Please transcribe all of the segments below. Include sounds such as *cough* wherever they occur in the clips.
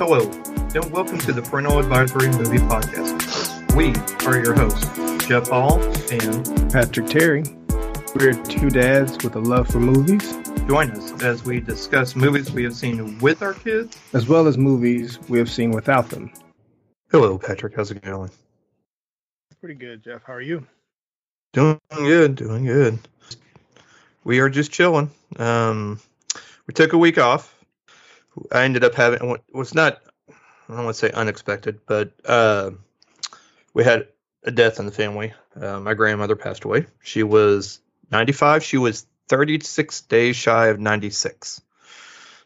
Hello, and welcome to the Parental Advisory Movie Podcast. We are your hosts, Jeff Hall and Patrick Terry. We're two dads with a love for movies, join us as we discuss movies we have seen with our kids. as well as movies we have seen without them. Hello, Patrick. How's it going? Pretty good, Jeff. How are you? Doing good, doing good. We are just chilling. Um, we took a week off. I ended up having what was not I don't want to say unexpected, but uh, we had a death in the family. Uh, my grandmother passed away. She was 95. She was 36 days shy of 96.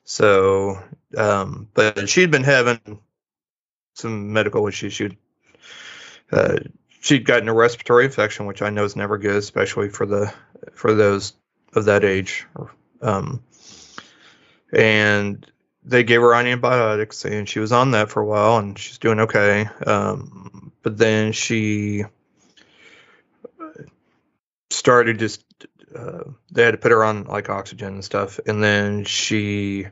So, um, but she'd been having some medical issues. She'd uh, she'd gotten a respiratory infection, which I know is never good, especially for the for those of that age. Um, and they gave her antibiotics, and she was on that for a while, and she's doing okay. Um, but then she started just uh, they had to put her on like oxygen and stuff, and then she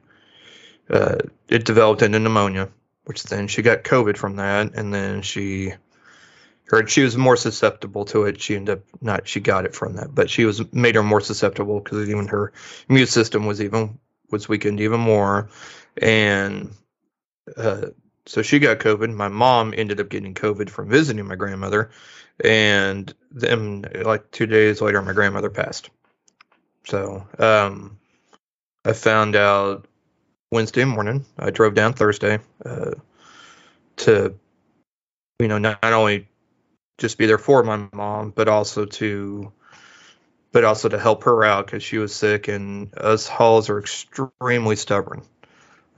uh, it developed into pneumonia, which then she got COVID from that, and then she heard she was more susceptible to it. She ended up not she got it from that, but she was made her more susceptible because even her immune system was even was weakened even more, and uh, so she got COVID. My mom ended up getting COVID from visiting my grandmother, and then like two days later, my grandmother passed. So um, I found out Wednesday morning. I drove down Thursday uh, to, you know, not, not only just be there for my mom, but also to, but also to help her out because she was sick, and us Halls are extremely stubborn.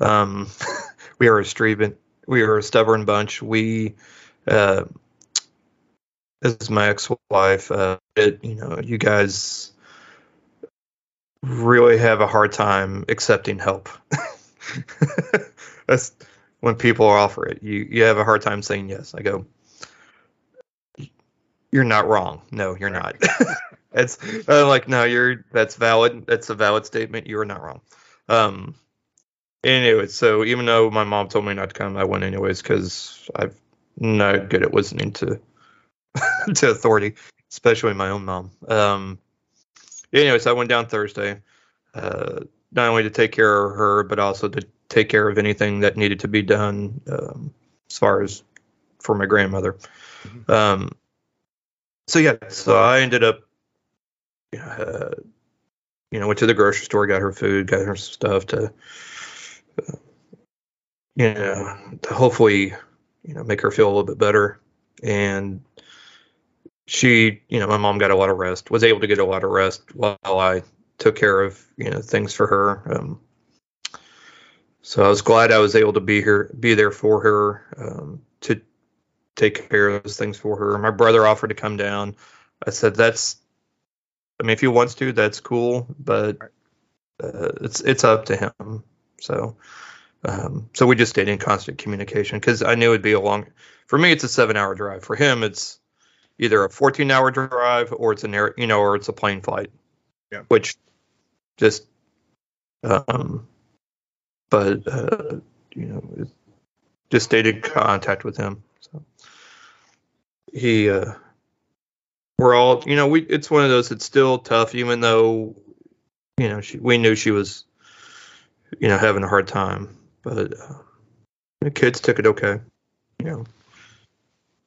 Um, *laughs* we are a stubborn, we are a stubborn bunch. We, uh, is my ex-wife. Uh, it, you know, you guys really have a hard time accepting help. *laughs* That's when people offer it. You you have a hard time saying yes. I go, you're not wrong. No, you're not. it's *laughs* I'm like no, you're that's valid. That's a valid statement. You are not wrong. Um. Anyway, so even though my mom told me not to come, I went anyways because I'm not good at listening to *laughs* to authority, especially my own mom. Um. Anyways, I went down Thursday, uh, not only to take care of her, but also to take care of anything that needed to be done um, as far as for my grandmother. Um, so yeah, so I ended up, uh, you know, went to the grocery store, got her food, got her stuff to, you know, to hopefully, you know, make her feel a little bit better. And she, you know, my mom got a lot of rest, was able to get a lot of rest while I took care of, you know, things for her. Um, so I was glad I was able to be here, be there for her, um, to take care of those things for her. My brother offered to come down. I said, "That's, I mean, if he wants to, that's cool, but uh, it's it's up to him." So, um, so we just stayed in constant communication because I knew it'd be a long. For me, it's a seven-hour drive. For him, it's either a fourteen-hour drive or it's an air, you know, or it's a plane flight. Yeah. Which, just, um, but uh, you know, just stayed in contact with him. So he, uh, we're all, you know, we. It's one of those. It's still tough, even though, you know, she, we knew she was, you know, having a hard time, but uh, the kids took it okay, you know.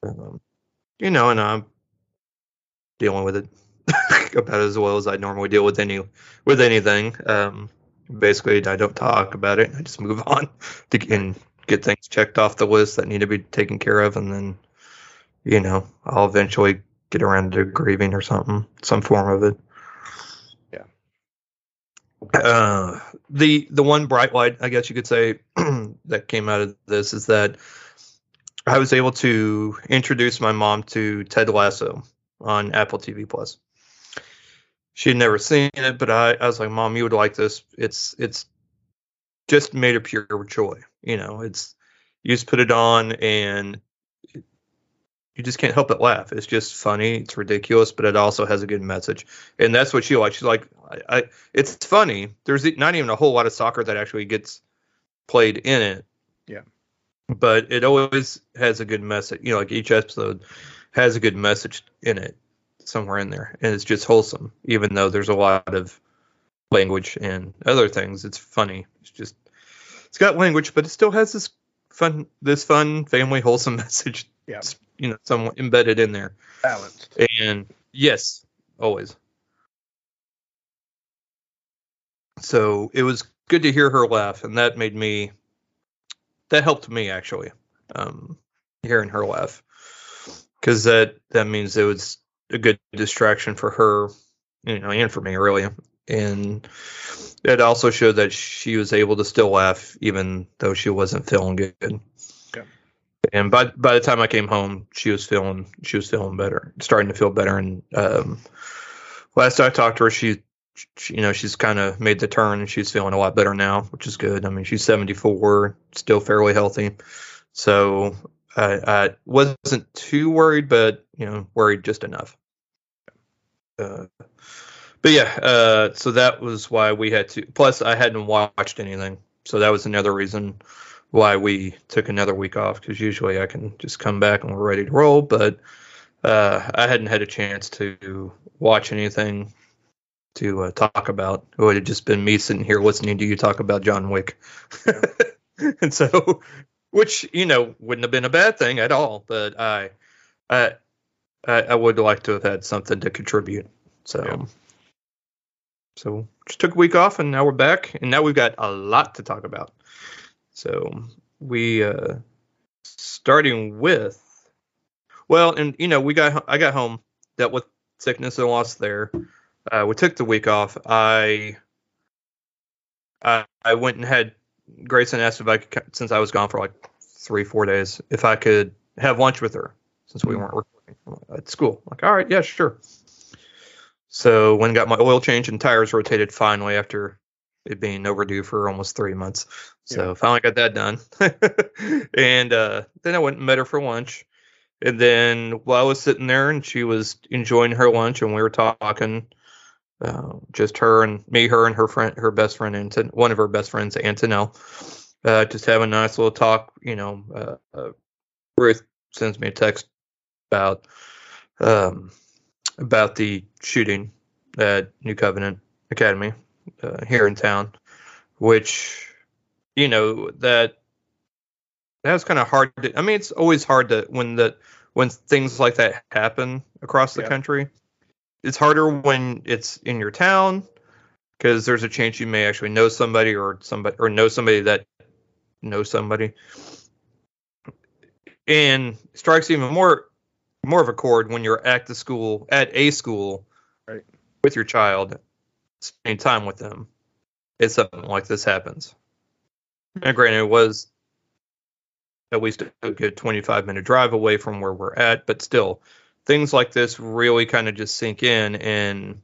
Um, you know, and I'm dealing with it *laughs* about as well as I normally deal with any with anything. Um, basically, I don't talk about it. I just move *laughs* on to and get things checked off the list that need to be taken care of, and then, you know, I'll eventually get around to grieving or something, some form of it. Uh, the the one bright light, I guess you could say, *clears throat* that came out of this is that I was able to introduce my mom to Ted Lasso on Apple TV Plus. She had never seen it, but I, I was like, "Mom, you would like this. It's it's just made of pure joy. You know, it's you just put it on and you just can't help but laugh. It's just funny. It's ridiculous, but it also has a good message, and that's what she likes. She's like, I, I it's funny. There's not even a whole lot of soccer that actually gets played in it. Yeah. but it always has a good message. You know, like each episode has a good message in it somewhere in there, and it's just wholesome. Even though there's a lot of language and other things, it's funny. It's just it's got language, but it still has this fun, this fun family wholesome *laughs* message. Yeah. You know, somewhat embedded in there. Balanced. And yes, always. So it was good to hear her laugh, and that made me. That helped me actually, um, hearing her laugh, because that that means it was a good distraction for her, you know, and for me really, and it also showed that she was able to still laugh even though she wasn't feeling good. And by by the time I came home, she was feeling she was feeling better, starting to feel better. And um, last I talked to her, she, she you know she's kind of made the turn and she's feeling a lot better now, which is good. I mean, she's 74, still fairly healthy, so I, I wasn't too worried, but you know, worried just enough. Uh, but yeah, uh, so that was why we had to. Plus, I hadn't watched anything, so that was another reason why we took another week off. Because usually I can just come back and we're ready to roll, but uh, I hadn't had a chance to watch anything to uh, talk about. It would have just been me sitting here listening to you talk about John Wick, *laughs* and so, which you know wouldn't have been a bad thing at all. But I, I, I, would like to have had something to contribute. So. Yeah. So just took a week off and now we're back and now we've got a lot to talk about. So we uh starting with well and you know we got I got home dealt with sickness and loss there. Uh we took the week off. I I, I went and had Grayson asked if I could since I was gone for like 3 4 days if I could have lunch with her since we weren't recording at school. Like all right, yeah, sure. So when got my oil change and tires rotated finally after it being overdue for almost three months. So Yeah. finally got that done. *laughs* and uh, then I went and met her for lunch. And then while I was sitting there and she was enjoying her lunch and we were talking, uh, just her and me, her and her friend, her best friend, Anton, one of her best friends, Antonelle, uh, just having a nice little talk. You know, uh, uh, Ruth sends me a text about um, about the shooting at New Covenant Academy uh, here in town, which you know that that was kind of hard. To, I mean, it's always hard to when the when things like that happen across the Yeah. country. It's harder when it's in your town because there's a chance you may actually know somebody or somebody or know somebody that knows somebody. And strikes even more more of a chord when you're at the school at a school Right. with your child, spending time with them. If something like this happens. And granted, it was at least a good 25 minute drive away from where we're at, but still, things like this really kind of just sink in, and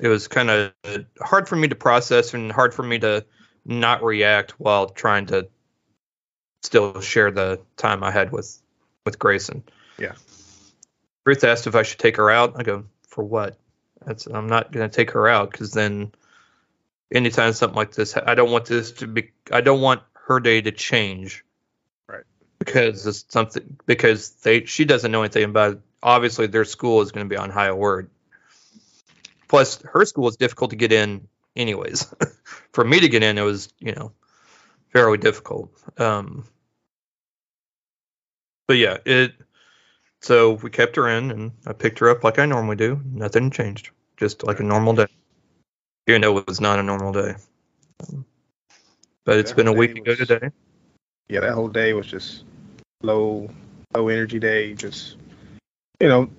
it was kind of hard for me to process and hard for me to not react while trying to still share the time I had with with Grayson. Yeah. Ruth asked if I should take her out. I go, for what? That's I'm not gonna take her out because then anytime something like this, I don't want this to be. I don't want her day to change. Right. Because it's something because they she doesn't know anything about. It. Obviously, their school is going to be on high alert. Plus, her school is difficult to get in, anyways. *laughs* For me to get in, it was you know fairly difficult. Um, but yeah, it. So we kept her in, and I picked her up like I normally do. Nothing changed, just like a normal day. Even though it was not a normal day. Um, but it's That been a week ago was- today. Yeah, that whole day was just low, low energy day. Just you know,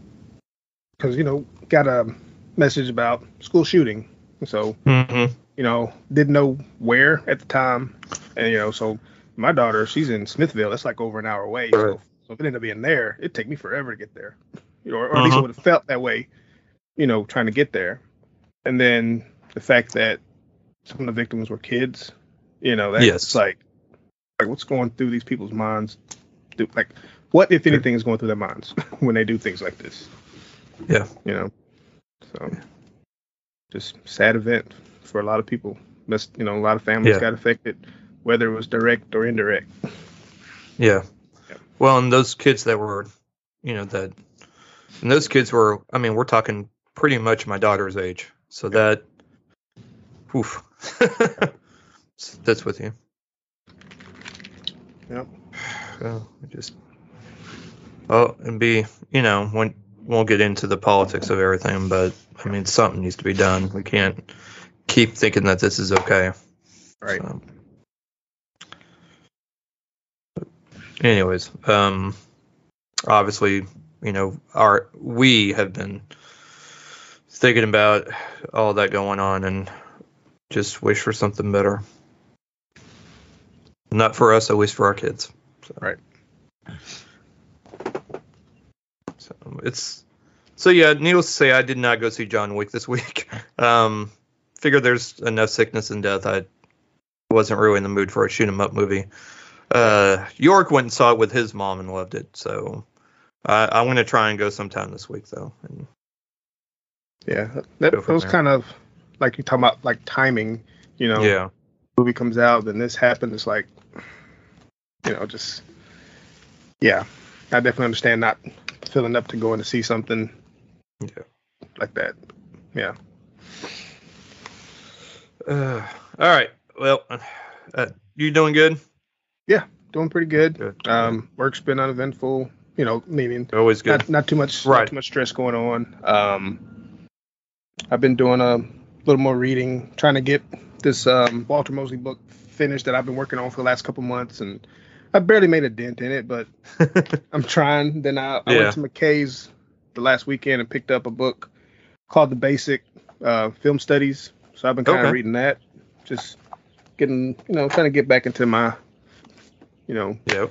because you know, got a message about school shooting. So Mm-hmm. you know, didn't know where at the time, and you know, so my daughter, she's in Smithville. That's like over an hour away. Right. So, so if it ended up being there, it'd take me forever to get there. You know, or, or at least it Uh-huh. would have felt that way. You know, trying to get there, and then the fact that some of the victims were kids. You know, that's Yes. like, like what's going through these people's minds? Like, what if anything is going through their minds *laughs* when they do things like this? Yeah. You know, so just sad event for a lot of people. That's you know, a lot of families Yeah. got affected. whether it was direct or indirect. Yeah. Yeah. Well, and those kids that were, you know, that, and those kids were, I mean, we're talking pretty much my daughter's age. So that, oof, *laughs* that's with you. Yep. *sighs* So just, oh, and be, you know, when we'll get into the politics of everything, but I mean, something needs to be done. We can't keep thinking that this is okay. Right. So. Anyways, um, obviously, you know, our we have been thinking about all that going on and just wish for something better. Not for us, I wish for our kids. So. Right. So it's so yeah. Needless to say, I did not go see John Wick this *laughs* week. Um, figured there's enough sickness and death. I wasn't really in the mood for a shoot 'em up movie. Uh, York went and saw it with his mom and loved it. So I, I'm gonna try and go sometime this week though. And Yeah, that, that was there. kind of like you talking about like timing. You know, yeah, movie comes out, then this happens. It's like, you know, just yeah. I definitely understand not feeling up to going to see something yeah. like that. Yeah. Uh, all right. Well, uh, you doing good? Yeah, doing pretty good. Good. Um, work's been uneventful. You know, meaning Always good. not not too much Right. not too much stress going on. Um, I've been doing a little more reading, trying to get this um, Walter Mosley book finished that I've been working on for the last couple months, and I barely made a dent in it, but *laughs* I'm trying. Then I, I Yeah. went to McKay's the last weekend and picked up a book called The Basic uh, Film Studies. So I've been kind of Okay. reading that, just getting you know trying to get back into my you know yeah,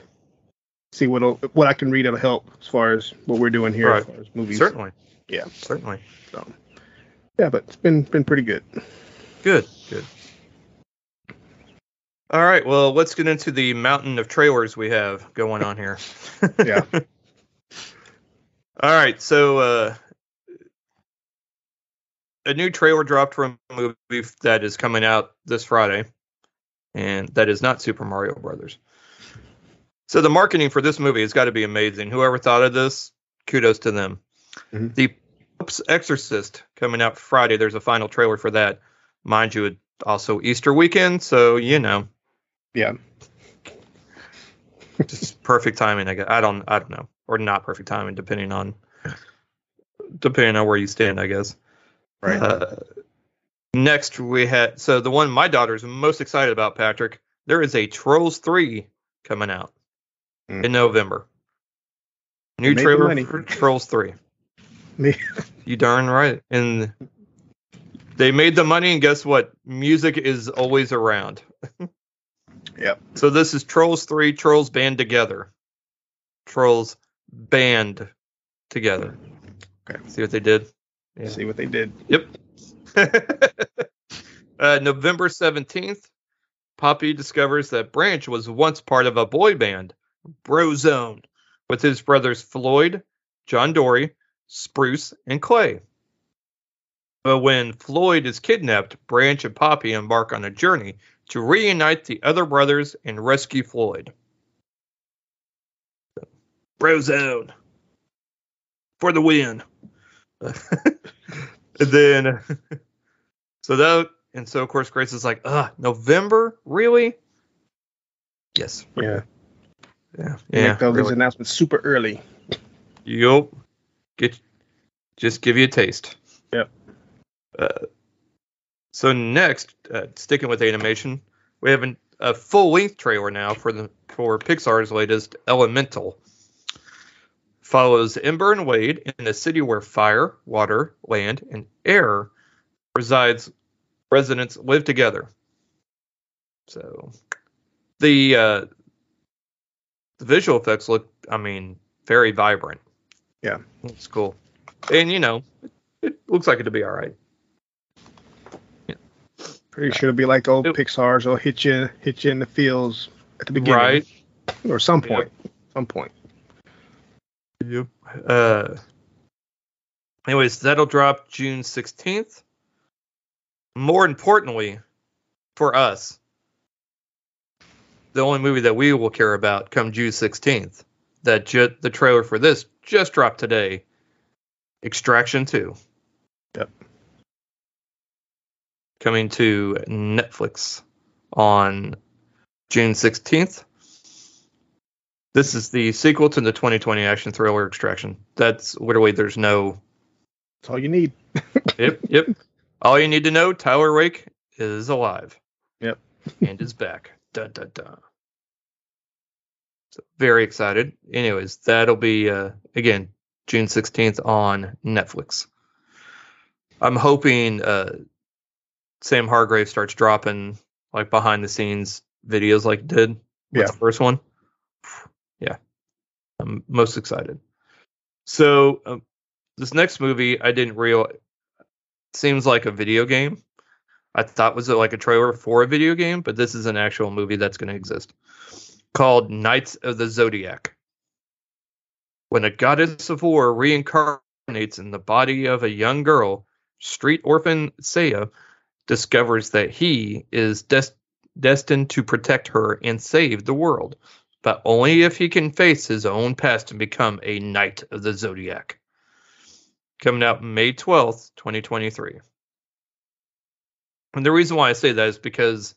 see what what I can read that'll help as far as what we're doing here as far as movies. certainly. Yeah. certainly. So, yeah, but it's been been pretty good. Good, good. All right, well, let's get into the mountain of trailers we have going on here. *laughs* Yeah. *laughs* All right, so uh, a new trailer dropped from a movie that is coming out this Friday, and that is not Super Mario Brothers. So the marketing for this movie has got to be amazing. Whoever thought of this, kudos to them. Mhm. The Exorcist coming out Friday. There's a final trailer for that, mind you. It also Easter weekend, so you know, Yeah. *laughs* just perfect timing. I guess I don't, I don't know, or not perfect timing, depending on depending on where you stand, I guess. Right. Uh, next, we had so the one my daughter's most excited about, Patrick. There is a Trolls three coming out Mm. in November. New trailer for Trolls three. Me. You darn right. And they made the money, and guess what? Music is always around. *laughs* Yep. So this is Trolls three. Trolls band together. Trolls band together. Okay. See what they did? Yeah. See what they did. Yep. *laughs* uh, November 17th, Poppy discovers that Branch was once part of a boy band, Brozone, with his brothers Floyd, John Dory, Spruce, and Clay. But when Floyd is kidnapped, Branch and Poppy embark on a journey to reunite the other brothers and rescue Floyd. Brozone. For the win. *laughs* and then *laughs* so that and so of course Grace is like, uh, November? Really? Yes. Yeah. Yeah. Yeah. Make all these really. announcements super early. Yup. Get just give you a taste. Yep. Uh, so next, uh, sticking with animation, we have an, a full length trailer now for the for Pixar's latest Elemental. Follows Ember and Wade in a city where fire, water, land, and air resides. Residents live together. So the uh, the visual effects look, I mean, very vibrant. Yeah. It's cool. And you know, it looks like it'll be all right. Yeah. Pretty sure it'll be like old Yep. Pixar's or hit you hit you in the feels at the beginning. Right. Or some Yep. point. Some point. Yep. Uh, anyways, that'll drop June 16th. More importantly, for us, the only movie that we will care about come June 16th. That ju- the trailer for this just dropped today. Extraction 2. Yep. Coming to Netflix on June 16th. This is the sequel to the 2020 action thriller Extraction. That's literally there's no That's all you need. *laughs* yep, yep. All you need to know, Tyler Rake is alive. Yep. and is back. Dun dun dun. So very excited. Anyways, that'll be uh, again June 16th on Netflix. I'm hoping uh, Sam Hargrave starts dropping like behind the scenes videos like he did with Yeah. the first one. Yeah. I'm most excited. So um, this next movie I didn't real seems like a video game. I thought was it like a trailer for a video game, but this is an actual movie that's going to exist called Knights of the Zodiac. When a goddess of war reincarnates in the body of a young girl, street orphan Seiya discovers that he is des- destined to protect her and save the world, but only if he can face his own past and become a Knight of the Zodiac. Coming out May 12th, 2023. And the reason why I say that is because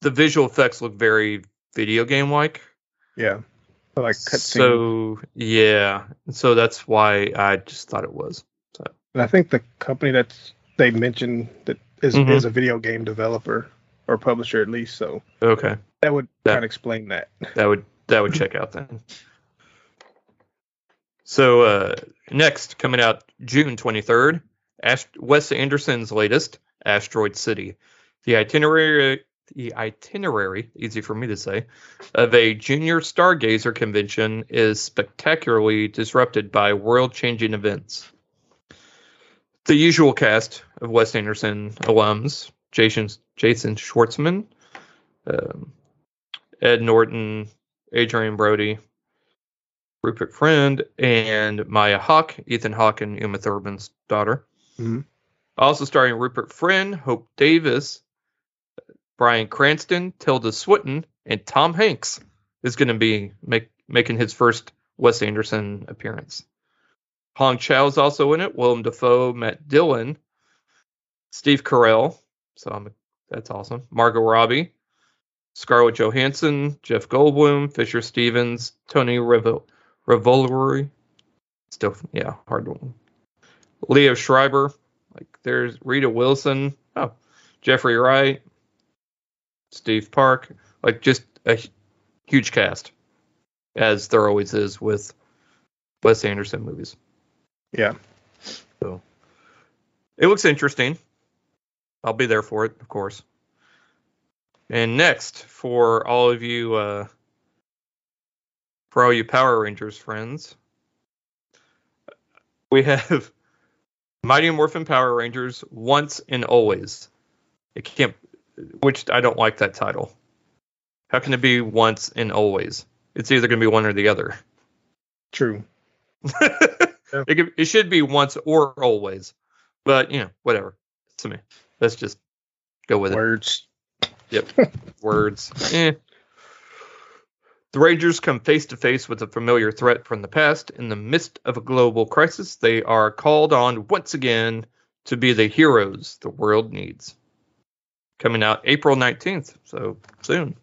the visual effects look very video game like. Yeah. Like cutscene. So yeah, so that's why I just thought it was. And I think the company that's they mentioned that is, Mhm. is a video game developer or publisher at least. So Okay, that would That- kind of explain that. that would that would check out then. So uh, next, coming out June twenty third, Ast- Wes Anderson's latest Asteroid City. The itinerary, the itinerary, easy for me to say, of a junior stargazer convention is spectacularly disrupted by world-changing events. The usual cast of Wes Anderson alums: Jason Jason Schwartzman, um, Ed Norton, Adrien Brody, Rupert Friend, and Maya Hawke, Ethan Hawke, and Uma Thurman's daughter. Mhm. Also starring Rupert Friend, Hope Davis, Bryan Cranston, Tilda Swinton, and Tom Hanks is going to be make, making his first Wes Anderson appearance. Hong Chau is also in it. Willem Dafoe, Matt Dillon, Steve Carell. So I'm, that's awesome. Margot Robbie, Scarlett Johansson, Jeff Goldblum, Fisher Stevens, Tony Revo- Revolori. Still, yeah, hard one. Liev Schreiber. Like there's Rita Wilson. Oh, Jeffrey Wright, Steve Park. Like just a huge cast, as there always is with Wes Anderson movies. Yeah. So it looks interesting. I'll be there for it, of course. And next, for all of you, uh, for all you Power Rangers friends, we have *laughs* Mighty Morphin Power Rangers Once and Always. It can't, which I don't like that title. How can it be once and always? It's either going to be one or the other. True. *laughs* it, could, it should be once or always, but you know, whatever. To me, let's just go with it. Words. Yep. *laughs* words. Eh. The Rangers come face to face with a familiar threat from the past. In the midst of a global crisis, they are called on once again to be the heroes the world needs. Coming out April 19th, so soon.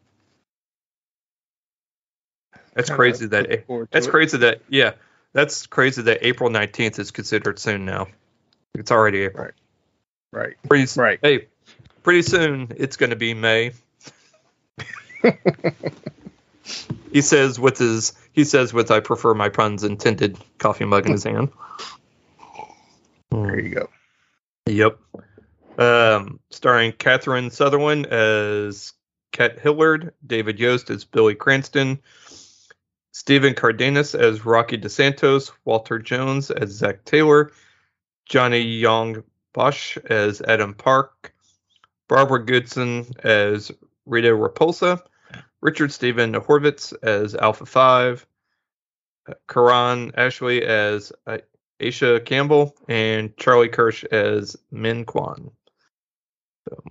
That's crazy that looking forward to that's it. crazy that yeah, that's crazy that April 19th is considered soon now. It's already April. Right. Pretty, Right. Hey, pretty soon it's going to be May. *laughs* he says with his he says with I prefer my puns intended coffee mug in his hand. There you go. Yep. Um, starring Catherine Sutherland as Kat Hillard, David Yost as Billy Cranston, Stephen Cardenas as Rocky DeSantos, Walter Jones as Zach Taylor, Johnny Young Bosch as Adam Park, Barbara Goodson as Rita Repulsa, Richard Stephen Horvitz as Alpha 5, uh, Karan Ashley as Aisha Campbell, and Charlie Kersh as Minh Kwan. So,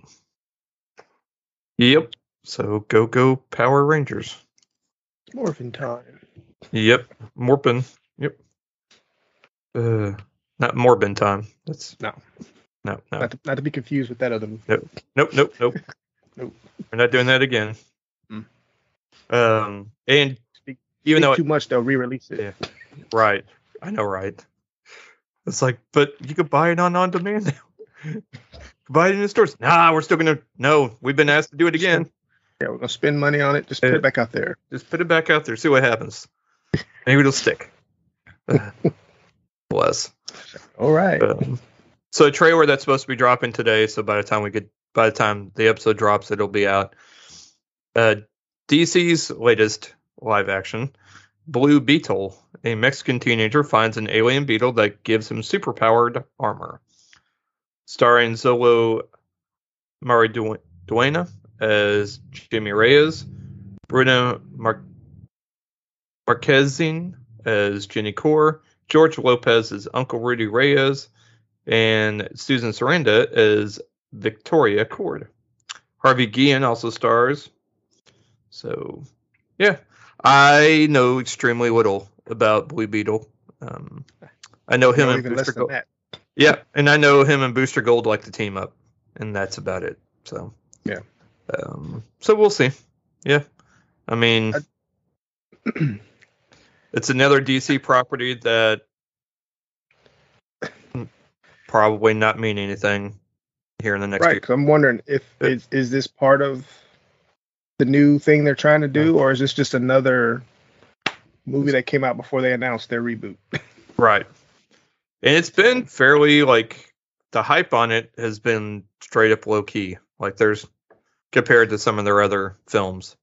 yep. So go go Power Rangers. Morphin time. Yep, Morpin. Yep. Uh, not Morbin time. That's No. no no Not to, not to be confused with that other movie. nope nope nope. *laughs* Nope. We're not doing that again. Mm. Um, and Speak- even though Speak it, too much, they'll re-release it. Yeah. right, I know, right? It's like, but you could buy it on on demand now. *laughs* buy it in the stores. Nah, we're still gonna. No, we've been asked to do it again. Yeah, we're gonna spend money on it. Just put Yeah. it back out there. Just put it back out there, see what happens. Maybe it'll stick. *laughs* Bless. All right. Um, so a trailer that's supposed to be dropping today. So by the time we get, by the time the episode drops, it'll be out. Uh, DC's latest live action, Blue Beetle. A Mexican teenager finds an alien beetle that gives him superpowered armor. Starring Xolo Maridueña as Jimmy Reyes, Bruno Mar- Marquezine as Jenny Kord, George Lopez as Uncle Rudy Reyes, and Susan Sarandon as Victoria Kord. Harvey Guillen also stars. So, yeah, I know extremely little about Blue Beetle. Um, I know him No, even less than that. Yeah, and I know him and Booster Gold like to team up, and that's about it. So, Yeah. Um, so we'll see. Yeah, I mean, *clears throat* it's another DC property that probably not mean anything here in the next Right. I'm wondering if is this part of the new thing they're trying to do, or is this just another movie that came out before they announced their reboot? *laughs* Right. And it's been fairly like the hype on it has been straight up low key. Like there's compared to some of their other films.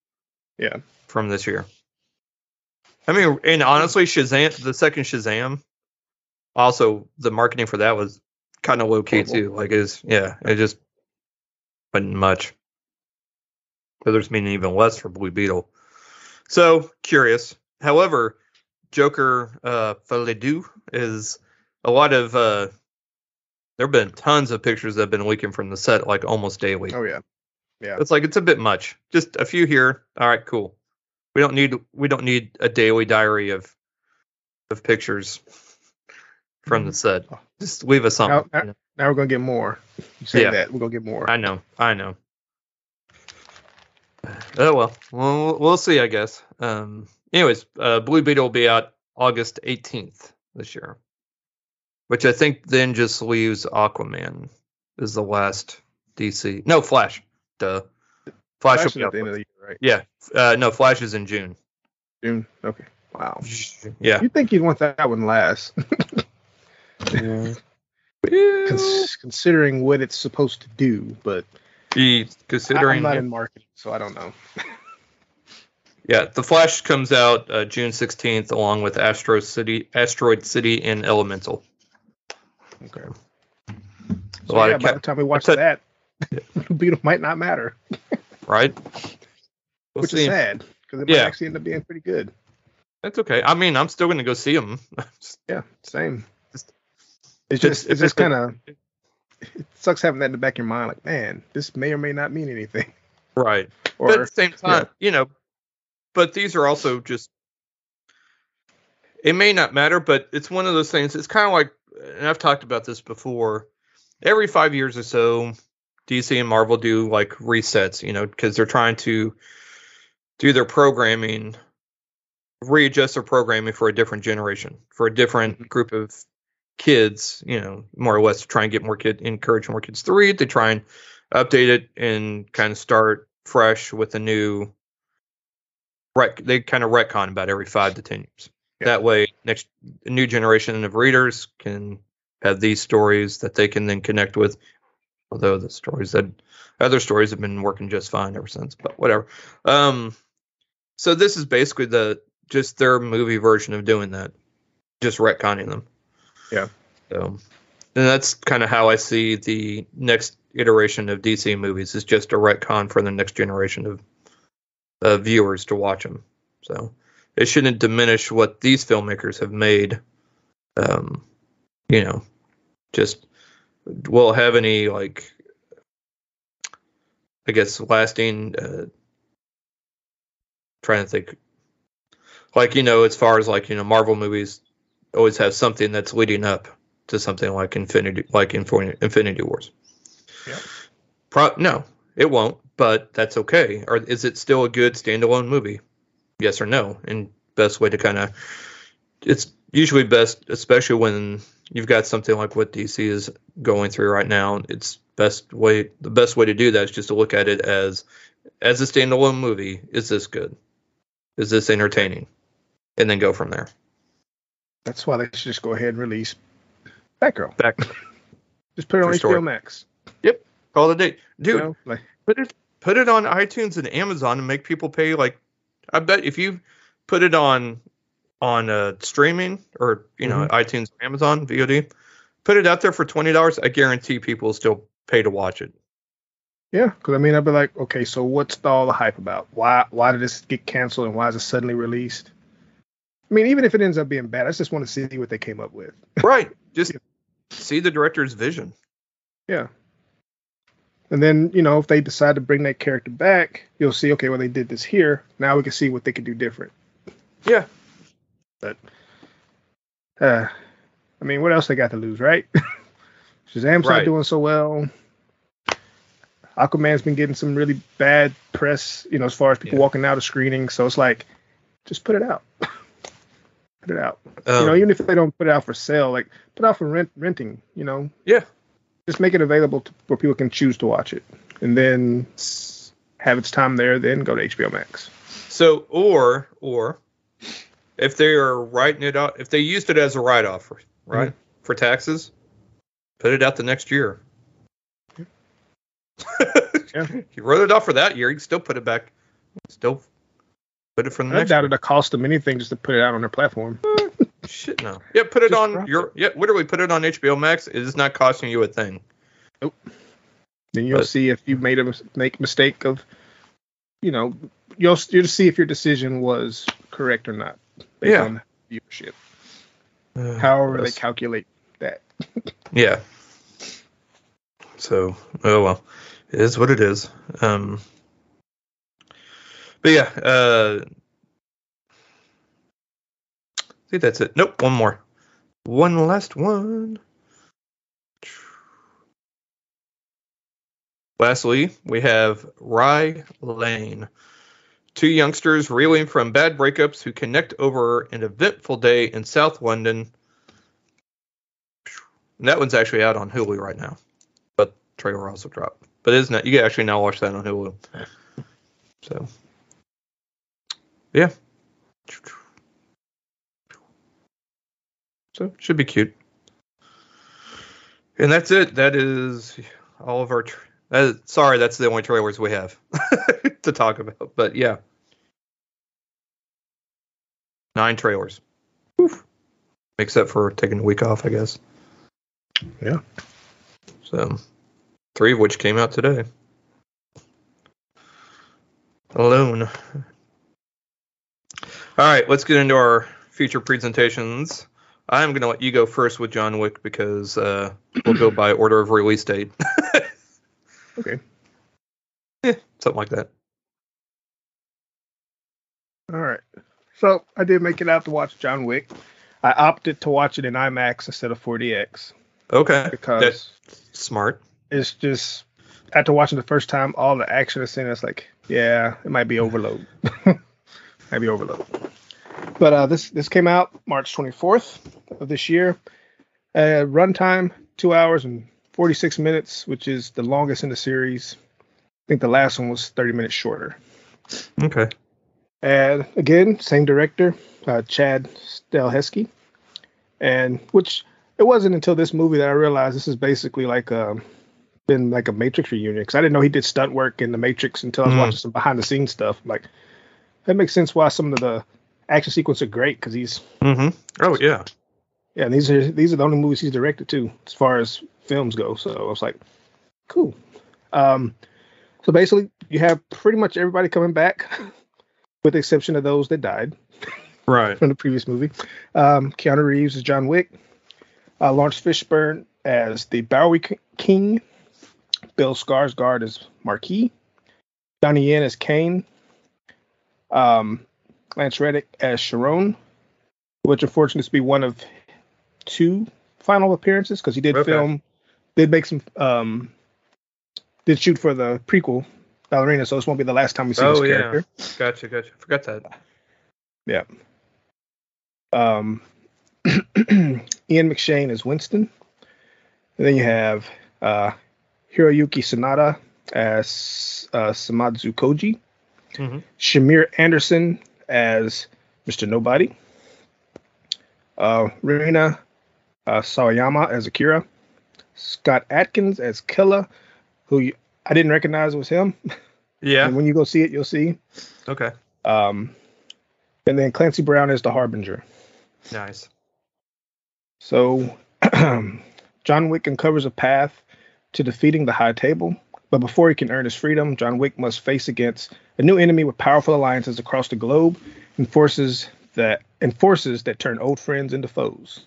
Yeah. From this year. I mean, and honestly, Shazam, the second Shazam, also the marketing for that was kind of low key too. Like is yeah, it just wasn't much. But there's meaning even less for Blue Beetle. So curious. However, Joker uh Folie à Deux is a lot of uh there have been tons of pictures that have been leaking from the set like almost daily. Oh yeah. Yeah. It's like it's a bit much. Just a few here. All right, cool. We don't need we don't need a daily diary of of pictures from the set. Just leave us something. Now- know? Now we're gonna get more. You say Yeah. that we're gonna get more. I know, I know. Oh well, we'll we'll see. I guess. Um. Anyways, uh, Blue Beetle will be out August 18th this year, which I think then just leaves Aquaman is the last DC. No, Flash. Duh. Flash, Flash will be at the end of the year, right? Yeah. Uh, no, Flash is in June. June. Okay. Wow. Yeah. You think you'd want that one last, *laughs* Well, cons- considering what it's supposed to do, but be considering I'm not in marketing, so I don't know. *laughs* Yeah, The Flash comes out uh, June 16th along with Astro City, Asteroid City, and Elemental. Okay. So yeah, by the time we watch that, *laughs* Beetle might not matter, *laughs* right? We'll which see. is sad because it Yeah. might actually end up being pretty good. That's okay. I mean, I'm still going to go see them. *laughs* Yeah, same. Just- It's just it's- it's just kind of it sucks having that in the back of your mind, like man, this may or may not mean anything. right. Or but at the same time, you know, but these are also just. It may not matter, but it's one of those things. It's kind of like, and I've talked about this before. Every five years or so, DC and Marvel do like resets, you know, because they're trying to do their programming, readjust their programming for a different generation, for a different mm-hmm. group of kids, you know, more or less to try and get more kid, encourage more kids to read. They try and update it and kind of start fresh with a new rec. They kind of retcon about every five to ten years. Yeah. That way, next new generation of readers can have these stories that they can then connect with. Although the stories that other stories have been working just fine ever since, but whatever. Um, so this is basically the just their movie version of doing that, just retconning them. Yeah. So, and that's kind of how I see the next iteration of DC movies is just a retcon for the next generation of uh, viewers to watch them. So it shouldn't diminish what these filmmakers have made. Um, you know, just will have any like, I guess, lasting uh, trying to think. Like you know, as far as like you know, Marvel movies always have something that's leading up to something like Infinity, like Infinity, Infinity Wars. Yeah. Pro- no, it won't, but that's okay. Or is it still a good standalone movie? Yes or no? And best way to kind of, it's usually best, especially when you've got something like what DC is going through right now. It's best way, the best way to do that is just to look at it as, as a standalone movie. Is this good? Is this entertaining? And then go from there. That's why they should just go ahead and release Batgirl. Back, Just put it on True HBO story. Max. Yep. Call it a day, dude. You know, like, put it put it on iTunes and Amazon and make people pay like I bet if you put it on on uh, streaming or you know iTunes or Amazon VOD, put it out there for twenty dollars. I guarantee people will still pay to watch it. yeah, because I mean, I'd be like, okay, so what's all the hype about? Why why did this get canceled and why is it suddenly released? I mean, even if it ends up being bad, I just want to see what they came up with. Right. Just *laughs* see the director's vision. Yeah. And then, you know, if they decide to bring that character back, you'll see, okay, well, they did this here. Now we can see what they could do different. Yeah. But, uh, I mean, what else they got to lose, right? *laughs* Shazam's Right. not doing so well. Aquaman's been getting some really bad press, you know, as far as people Yeah. walking out of screenings. So it's like, just put it out. *laughs* put it out. Um, you know, even if they don't put it out for sale, like put it out for rent, renting. You know, yeah. Just make it available to, where people can choose to watch it, and then have its time there. Then go to HBO Max. So or or if they are writing it out, if they used it as a write off, right, mm-hmm. for taxes, put it out the next year. *laughs* Yeah. you wrote it off for that year, you can still put it back. Still put it from the I next doubt year. it'll cost them anything just to put it out on their platform. Shit no. Yeah, put it Just on drop your yeah, literally put it on HBO Max. It is not costing you a thing. Nope. Then you'll But- see if you made a make mistake of, you know, you'll you'll see if your decision was correct or not based Yeah. on viewership. However they calculate that. *laughs* Yeah. So, oh well, it is what it is. Um, but yeah, uh, I think that's it. Nope, one more. One last one. Lastly, we have Rye Lane. Two youngsters reeling from bad breakups who connect over an eventful day in South London. And that one's actually out on Hulu right now, but trailer also dropped. But isn't it? You can actually now watch that on Hulu. *laughs* So, yeah. So should be cute. And that's it. That is all of our. Tra- that is- sorry, that's the only trailers we have *laughs* to talk about. But yeah, nine trailers. Oof. Except for taking a week off, I guess. Yeah. So, three of which came out today. Alone. All right, let's get into our future presentations. I'm going to let you go first with John Wick because uh, we'll go by order of release date. *laughs* Okay. Eh, something like that. All right. So I did make it out to watch John Wick. I opted to watch it in IMAX instead of 4DX Okay. because That's smart. it's just after watching the first time, all the action is in. It's like, yeah, it might be overload. *laughs* might be overload. But uh, this this came out March 24th of this year. Uh, runtime two hours and 46 minutes, which is the longest in the series. I think the last one was 30 minutes shorter. Okay. And again, same director, uh, Chad Stahelski. And which it wasn't until this movie that I realized this is basically like a been like a Matrix reunion because I didn't know he did stunt work in the Matrix until I was Mm. watching some behind the scenes stuff. Like that makes sense why some of the action sequences are great because he's Mm-hmm. Oh yeah. yeah, and these are these are the only movies he's directed too, as far as films go. So I was like, cool. Um, so basically, you have pretty much everybody coming back, *laughs* with the exception of those that died *laughs* Right. from the previous movie. Um, Keanu Reeves as John Wick, uh, Laurence Fishburne as the Bowery King, Bill Skarsgård as Marquis, Donnie Yen as Caine, Um, Lance Reddick as Charon, which unfortunately is to be one of two final appearances because he did Okay. film, did make some, um, did shoot for the prequel Ballerina, so this won't be the last time we see Oh, this yeah. character. Gotcha, gotcha. Forgot that. Yeah. Um, *clears throat* Ian McShane as Winston. And then you have uh, Hiroyuki Sanada as uh, Shimazu Koji. Mhm. Shamier Anderson as Mr. Nobody. Uh, Rina uh, Sawayama as Akira. Scott Adkins as Killa, who you, I didn't recognize was him. *laughs* Yeah. And when you go see it, you'll see. Okay. Um, and then Clancy Brown as the Harbinger. Nice. So *clears throat* John Wick uncovers a path to defeating the High Table, but before he can earn his freedom, John Wick must face against a new enemy with powerful alliances across the globe and forces that and forces that turn old friends into foes.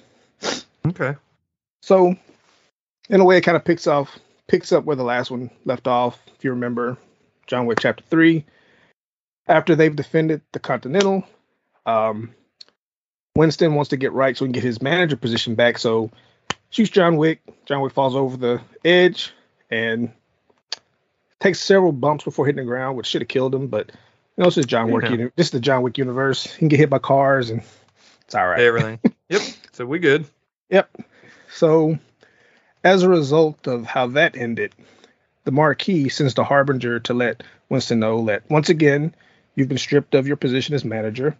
Okay. So, in a way, it kind of picks off picks up where the last one left off. If you remember, John Wick Chapter Three. After they've defended the Continental, um, Winston wants to get right so he can get his manager position back. So, shoots John Wick. John Wick falls over the edge and takes several bumps before hitting the ground, which should have killed him. But you know, this is John Wick. Yeah. uni- This is the John Wick universe. He can get hit by cars and it's all right. Everything. *laughs* yep. So we good. Yep. So, as a result of how that ended, the Marquis sends the Harbinger to let Winston know that once again, you've been stripped of your position as manager,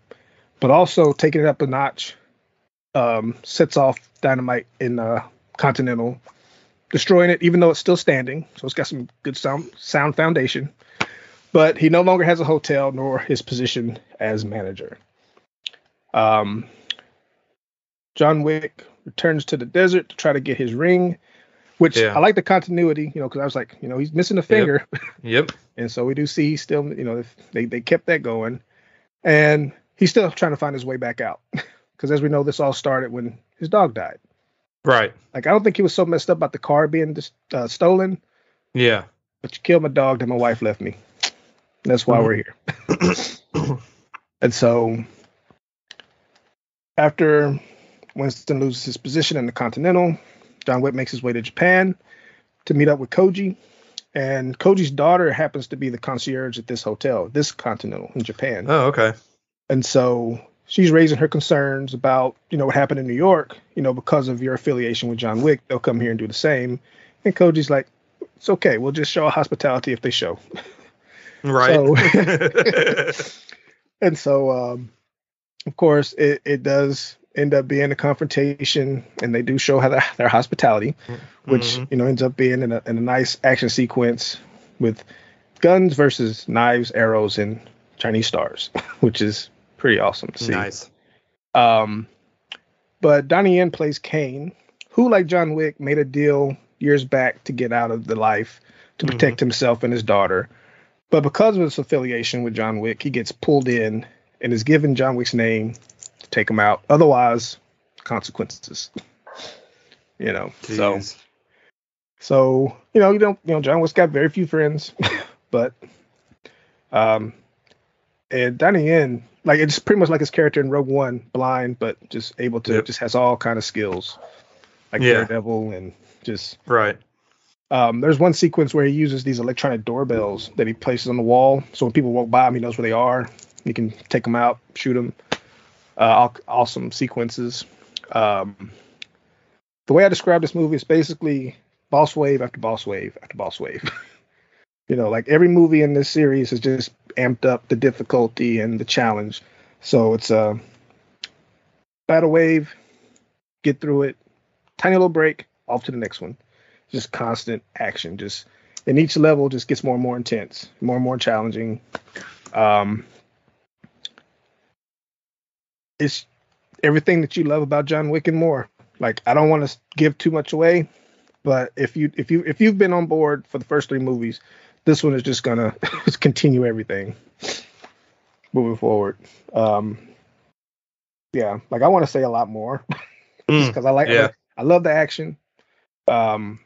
but also taking it up a notch, um, sets off dynamite in uh, Continental, destroying it, even though it's still standing. So it's got some good sound, sound foundation. But he no longer has a hotel nor his position as manager. Um, John Wick returns to the desert to try to get his ring, which Yeah. I like the continuity, you know, because I was like, you know, he's missing a finger. *laughs* Yep. And so we do see he's still, you know, they, they kept that going. And he's still trying to find his way back out. *laughs* Because as we know, this all started when his dog died. Right. Like, I don't think he was so messed up about the car being just, uh, stolen, Yeah. but you killed my dog, then my wife left me. That's why Mhm. we're here. And so after Winston loses his position in the Continental, John Wick makes his way to Japan to meet up with Koji. And Koji's daughter happens to be the concierge at this hotel, this Continental in Japan. Oh, okay. And so she's raising her concerns about, you know, what happened in New York, you know, because of your affiliation with John Wick, they'll come here and do the same. And Koji's like, it's okay. We'll just show hospitality if they show. *laughs* Right. *laughs* And so, um, of course, it, it does end up being a confrontation, and they do show how their, their hospitality, which Mhm. you know ends up being in a, in a nice action sequence with guns versus knives, arrows, and Chinese stars, *laughs* which is pretty awesome to see. Nice. Um, but Donnie Yen plays Caine, who, like John Wick, made a deal years back to get out of the life to Mhm. protect himself and his daughter. But because of his affiliation with John Wick, he gets pulled in and is given John Wick's name to take him out. Otherwise, consequences. *laughs* You know, so so you know you don't you know John Wick's got very few friends, *laughs* but um, and Donnie Yen like it's pretty much like his character in Rogue One, blind but just able to Yep. just has all kind of skills, like Yeah. Daredevil and just Right. um, there's one sequence where he uses these electronic doorbells that he places on the wall, so when people walk by him, he knows where they are. He can take them out, shoot them. Uh, aw- awesome sequences. Um, the way I describe this movie is basically boss wave after boss wave after boss wave. *laughs* you know, like every movie in this series has just amped up the difficulty and the challenge. So it's a battle wave, get through it, tiny little break, off to the next one. Just constant action. Just and each level just gets more and more intense more and more challenging. Um it's everything that you love about john wick and more. Like i don't want to give too much away but if you if you if you've been on board for the first three movies this one is just gonna *laughs* continue everything moving forward um yeah like i want to say a lot more *laughs* Mm, because I like yeah. I love the action. Um,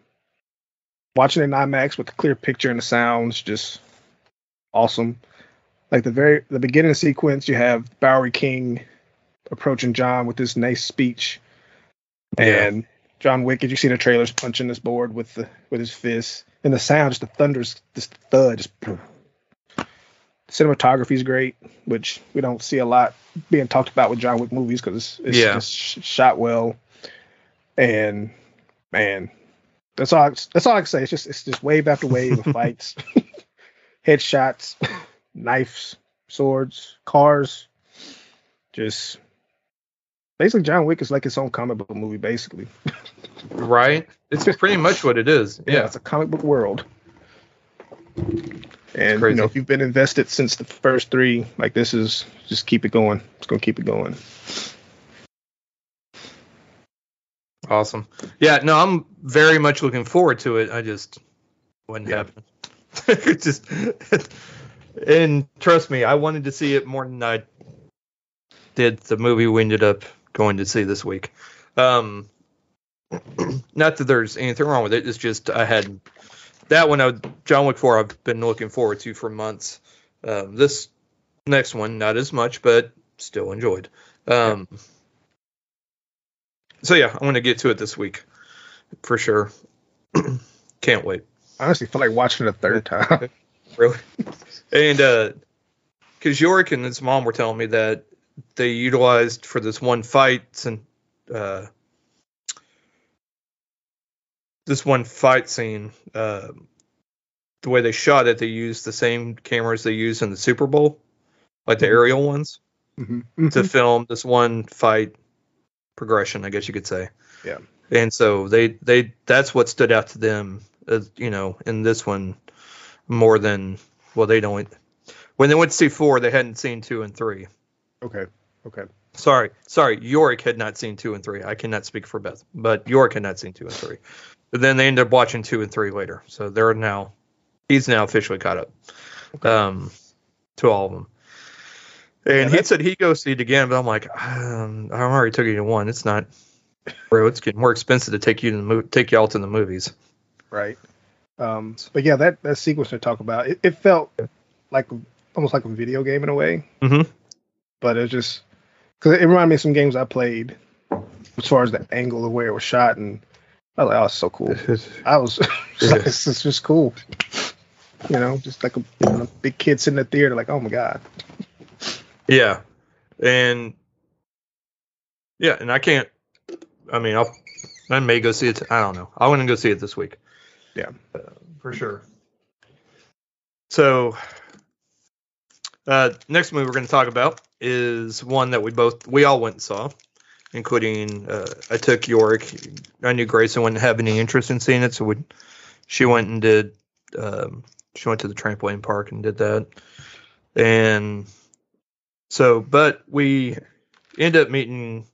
watching it in IMAX with the clear picture and the sounds just awesome. like the very the beginning sequence, you have Bowery King approaching John with this nice speech, Yeah. and John Wick, you see the trailers, punching this board with the with his fist, and the sound, just the thunderous, just thud, just. Cinematography is great, which we don't see a lot being talked about with John Wick movies because it's, it's Yeah. just shot well, and man, that's all. I- That's all I can say. It's just it's just wave after wave of *laughs* fights, *laughs* headshots, *laughs* knives, swords, cars. Just basically, John Wick is like its own comic book movie. Basically, *laughs* Right? It's pretty much what it is. Yeah. it's a comic book world. And you know, if you've been invested since the first three, like this is just keep it going. It's gonna keep it going. Awesome. Yeah, no, I'm very much looking forward to it. I just wouldn't Yeah. happen. It *laughs* just and trust me, I wanted to see it more than I did the movie we ended up going to see this week. Um *clears throat* not that there's anything wrong with it, it's just I had that one I John Wick 4 I've been looking forward to for months. Um this next one not as much but still enjoyed. Um so yeah, I'm going to get to it this week for sure. *clears throat* Can't wait. I honestly feel like watching it a third time. *laughs* Really. And uh because Yorick and his mom were telling me that they utilized for this one fight and uh this one fight scene, uh the way they shot it, they used the same cameras they used in the Super Bowl, like the Mhm. aerial ones, Mhm. to film this one fight progression, I guess you could say. Yeah. And so they they that's what stood out to them, as, you know, in this one more than well they don't when they went to see four they hadn't seen two and three. Okay. Okay. Sorry, sorry, Yorick had not seen two and three. I cannot speak for Beth, but Yorick had not seen two and three. But then they ended up watching two and three later, so they're now he's now officially caught up um, to all of them. And Yeah, he said he'd go see it again, but I'm like, um, I already took you to one. It's not, bro. It's getting more expensive to take you to the mo- take y'all to the movies. Right. Um, but yeah, that that sequence they talk about, it, it felt like almost like a video game in a way. Mhm. But it just because it reminded me of some games I played as far as the angle of where it was shot, and I was like, oh, it's so cool. *laughs* I was, it's, like, it's, it's just cool. You know, just like a, you know, big kid sitting in the theater, like, oh my god. Yeah, and yeah, and I can't. I mean, I'll I may go see it. I don't know. I want to go see it this week. Yeah. uh, for sure. So, uh, next movie we're going to talk about is one that we both we all went and saw, including uh, I took York. I knew Grayson wouldn't have any interest in seeing it, so we, she went and did. Um, she went to the trampoline park and did that, and so, but we end up meeting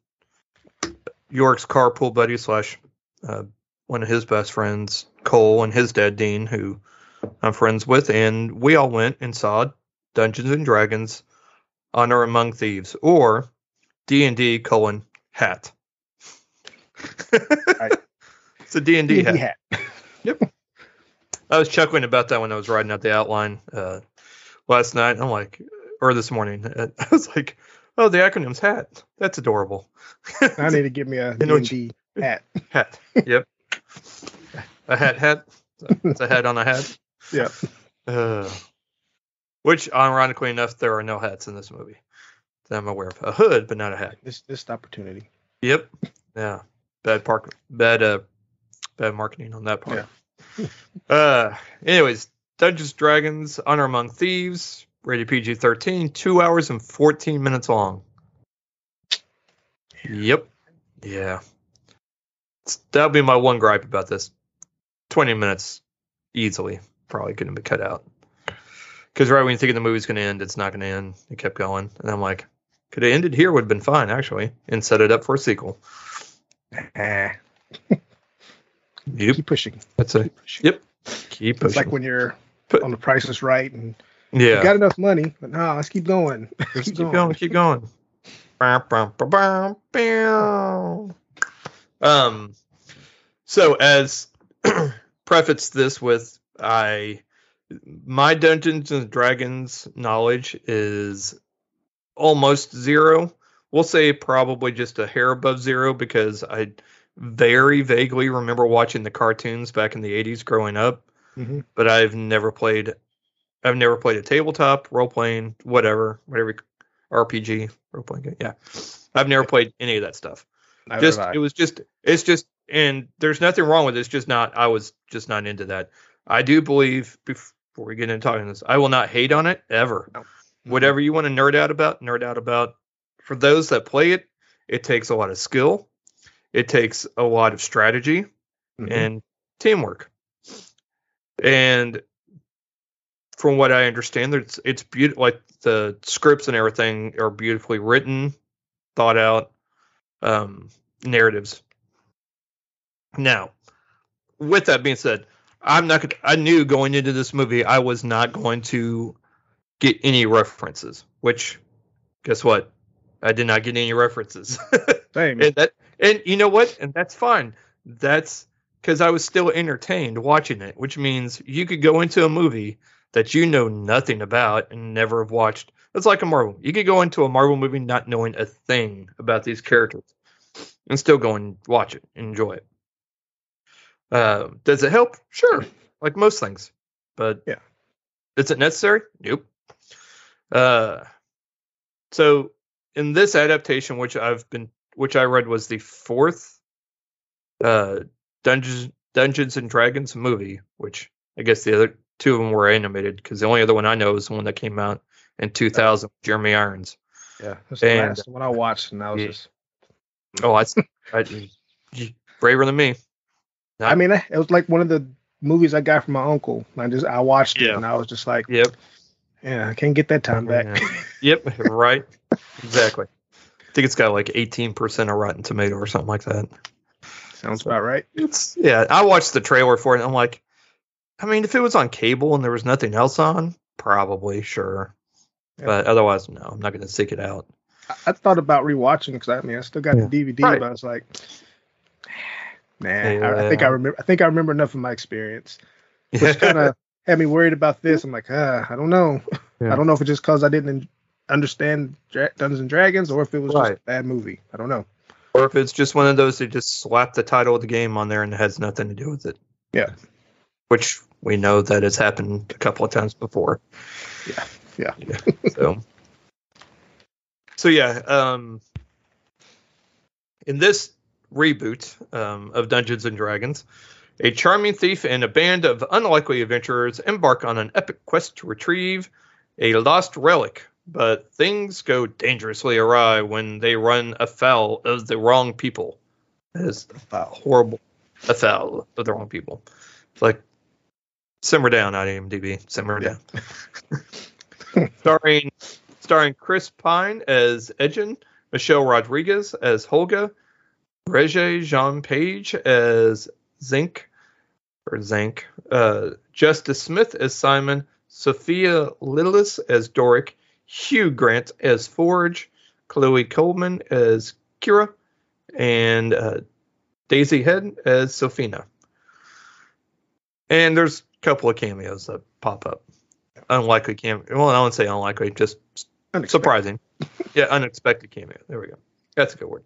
York's carpool buddy slash uh, one of his best friends, Cole, and his dad, Dean, who I'm friends with, and we all went and saw Dungeons and Dragons: Honor Among Thieves, or D and D colon hat. *laughs* Right. It's a D and D hat. hat. *laughs* I was chuckling about that when I was writing out the outline uh, last night. I'm like, or this morning, *laughs* I was like, "Oh, the acronym's HAT. That's adorable." I need to give me a You know, D&D hat. hat. Yep. a hat. Hat. It's a hat on a hat. Yeah. Uh, which, ironically enough, there are no hats in this movie that I'm aware of. A hood, but not a hat. This this opportunity. Yep. Yeah. Bad park. Bad. Uh. Bad marketing on that part. Yeah. *laughs* uh. Anyways, Dungeons Dragons: Honor Among Thieves, rated PG-13, two hours and 14 minutes long. Yep. Yeah. That'll be my one gripe about this. 20 minutes easily probably couldn't be cut out. Because right when you think the movie's going to end, it's not going to end. It kept going. And I'm like, could have ended here, would have been fine, actually, and set it up for a sequel. Ah, *laughs* Yep. keep pushing. That's a, Keep pushing. yep. Keep It's pushing. like when you're Put- on the price is right and you yeah. got enough money, but no, let's keep going. *laughs* Just keep going. Keep going. Bow, bow. Um, so as *clears throat* preface this with, I my Dungeons and Dragons knowledge is almost zero. We'll say probably just a hair above zero because I very vaguely remember watching the cartoons back in the 80s growing up, Mhm. but I've never played I've never played a tabletop, role playing, whatever, whatever RPG, role playing game. Yeah. I've never played any of that stuff. Neither just it was just it's just and there's nothing wrong with it. It's just not I was just not into that. I do believe before we get into talking this, I will not hate on it ever. No. Whatever you want to nerd out about, nerd out about. For those that play it, it takes a lot of skill. It takes a lot of strategy Mhm. and teamwork. And from what I understand, it's it's beautiful. Like the scripts and everything are beautifully written, thought out um, narratives. Now, with that being said, I'm not. Gonna, I knew going into this movie I was not going to get any references. Which, guess what? I did not get any references. *laughs* Same. and that and you know what and that's fine that's because i was still entertained watching it which means you could go into a movie that you know nothing about and never have watched it's like a marvel you could go into a marvel movie not knowing a thing about these characters and still go and watch it and enjoy it uh, does it help sure like most things but Yeah. is it necessary nope uh, so in this adaptation which i've been which I read was the fourth uh, Dungeons Dungeons and Dragons movie, which I guess the other two of them were animated because the only other one I know is the one that came out in 2000, Jeremy Irons. yeah, that's the and- last one I watched, and I was Yeah. just. Oh, I, I braver than me. I mean, it was like one of the movies I got from my uncle. I just I watched it, and I was just like, Yep, yeah, I can't get that time back. *laughs* yep, right, exactly. I think it's got like 18% of Rotten Tomato or something like that. Sounds about right. It's yeah. I watched the trailer for it. and I'm like, I mean, if it was on cable and there was nothing else on, probably sure. Yeah. But otherwise, no. I'm not going to seek it out. I, I thought about rewatching because I mean I still got Yeah. the DVD, Right. but I was like, nah. I, I think I remember. I think I remember enough of my experience, which *laughs* kind of had me worried about this. I'm like, ah, I don't know. Yeah. I don't know if it's just because I didn't understand Dra- Dungeons and Dragons or if it was just a bad movie. I don't know. or if it's just one of those that just slap the title of the game on there and it has nothing to do with it. Yeah. Which we know that has happened a couple of times before. Yeah. Yeah. so. So yeah, um, in this reboot um, of Dungeons and Dragons, a charming thief and a band of unlikely adventurers embark on an epic quest to retrieve a lost relic. But things go dangerously awry when they run afoul of the wrong people. That is horrible. Afoul of the wrong people. It's like simmer down, IMDb. Simmer down. *laughs* starring starring Chris Pine as Edgin, Michelle Rodriguez as Holga, Regé Jean Page as Zinc or Zank, uh, Justice Smith as Simon, Sophia Lillis as Doric, Hugh Grant as Forge, Chloe Coleman as Kira, and uh, Daisy Head as Sophina. And there's a couple of cameos that pop up. Unlikely cameo. Well, I wouldn't say unlikely, just Unexpected. surprising. yeah, unexpected cameo. There we go. That's a good word.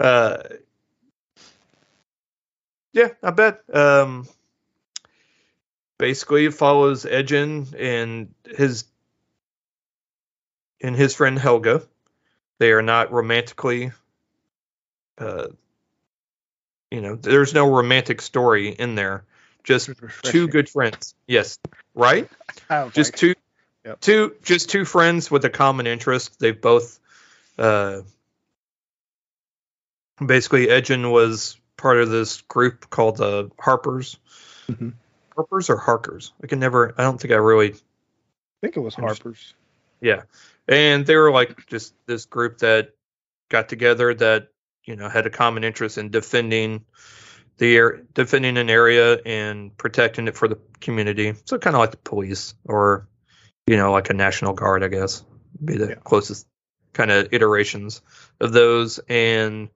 Uh, yeah, I bet. Um, basically, it follows Edgin and his and his friend Helga. They are not romantically. Uh, you know, there's no romantic story in there. Just two good friends. Yes, right just like, two Yep. two just two friends with a common interest they've both uh basically Edgin was part of this group called the harpers Mhm. harpers or harkers i can never i don't think i really I think it was Harper's. yeah and they were like just this group that got together that you know had a common interest in defending the air defending an area and protecting it for the community so kind of like the police or you know like a national guard i guess be the Yeah. closest kind of iterations of those and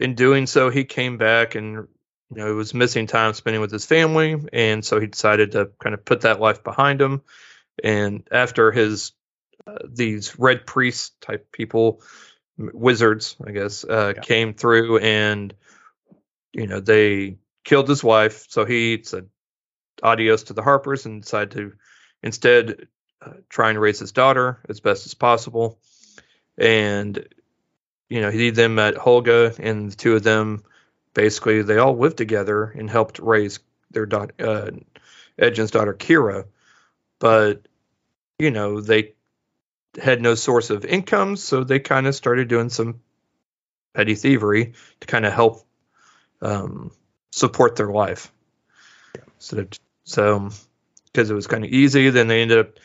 in doing so he came back and you know, he was missing time spending with his family, and so he decided to kind of put that life behind him. And after his uh, these red priest type people, wizards, I guess, uh, Yeah. came through and you know they killed his wife. So he said adios to the Harpers and decided to instead uh, try and raise his daughter as best as possible. And you know he then met Holga, and the two of them basically they all lived together and helped raise their daughter, uh, Edgin's daughter Kira. But you know they had no source of income, so they kind of started doing some petty thievery to kind of help um, support their life. So, so because it was kind of easy, then they ended up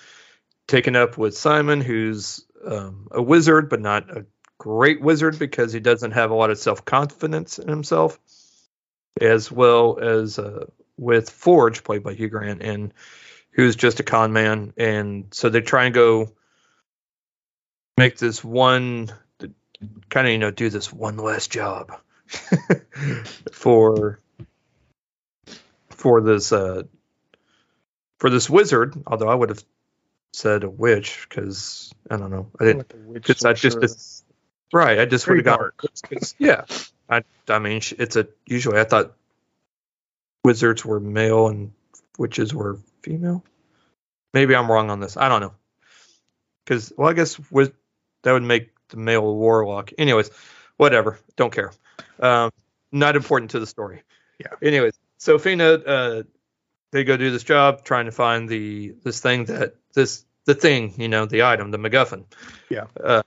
taking up with Simon, who's um, a wizard, but not a great wizard because he doesn't have a lot of self confidence in himself, as well as uh, with Forge, played by Hugh Grant, and who's just a con man. And so they try and go make this one kind of you know do this one last job *laughs* for for this uh for this wizard. Although i would have said a witch because i don't know. I didn't Like Because I just- right i just would have yeah. I i mean it's a usually i thought wizards were male and witches were female? Maybe i'm wrong on this i don't know. Because well i guess wiz- that would make the male warlock anyways whatever don't care. Um not important to the story. Yeah. anyways so fina uh they go do this job trying to find the this thing that this the thing you know the item the macguffin. Yeah. uh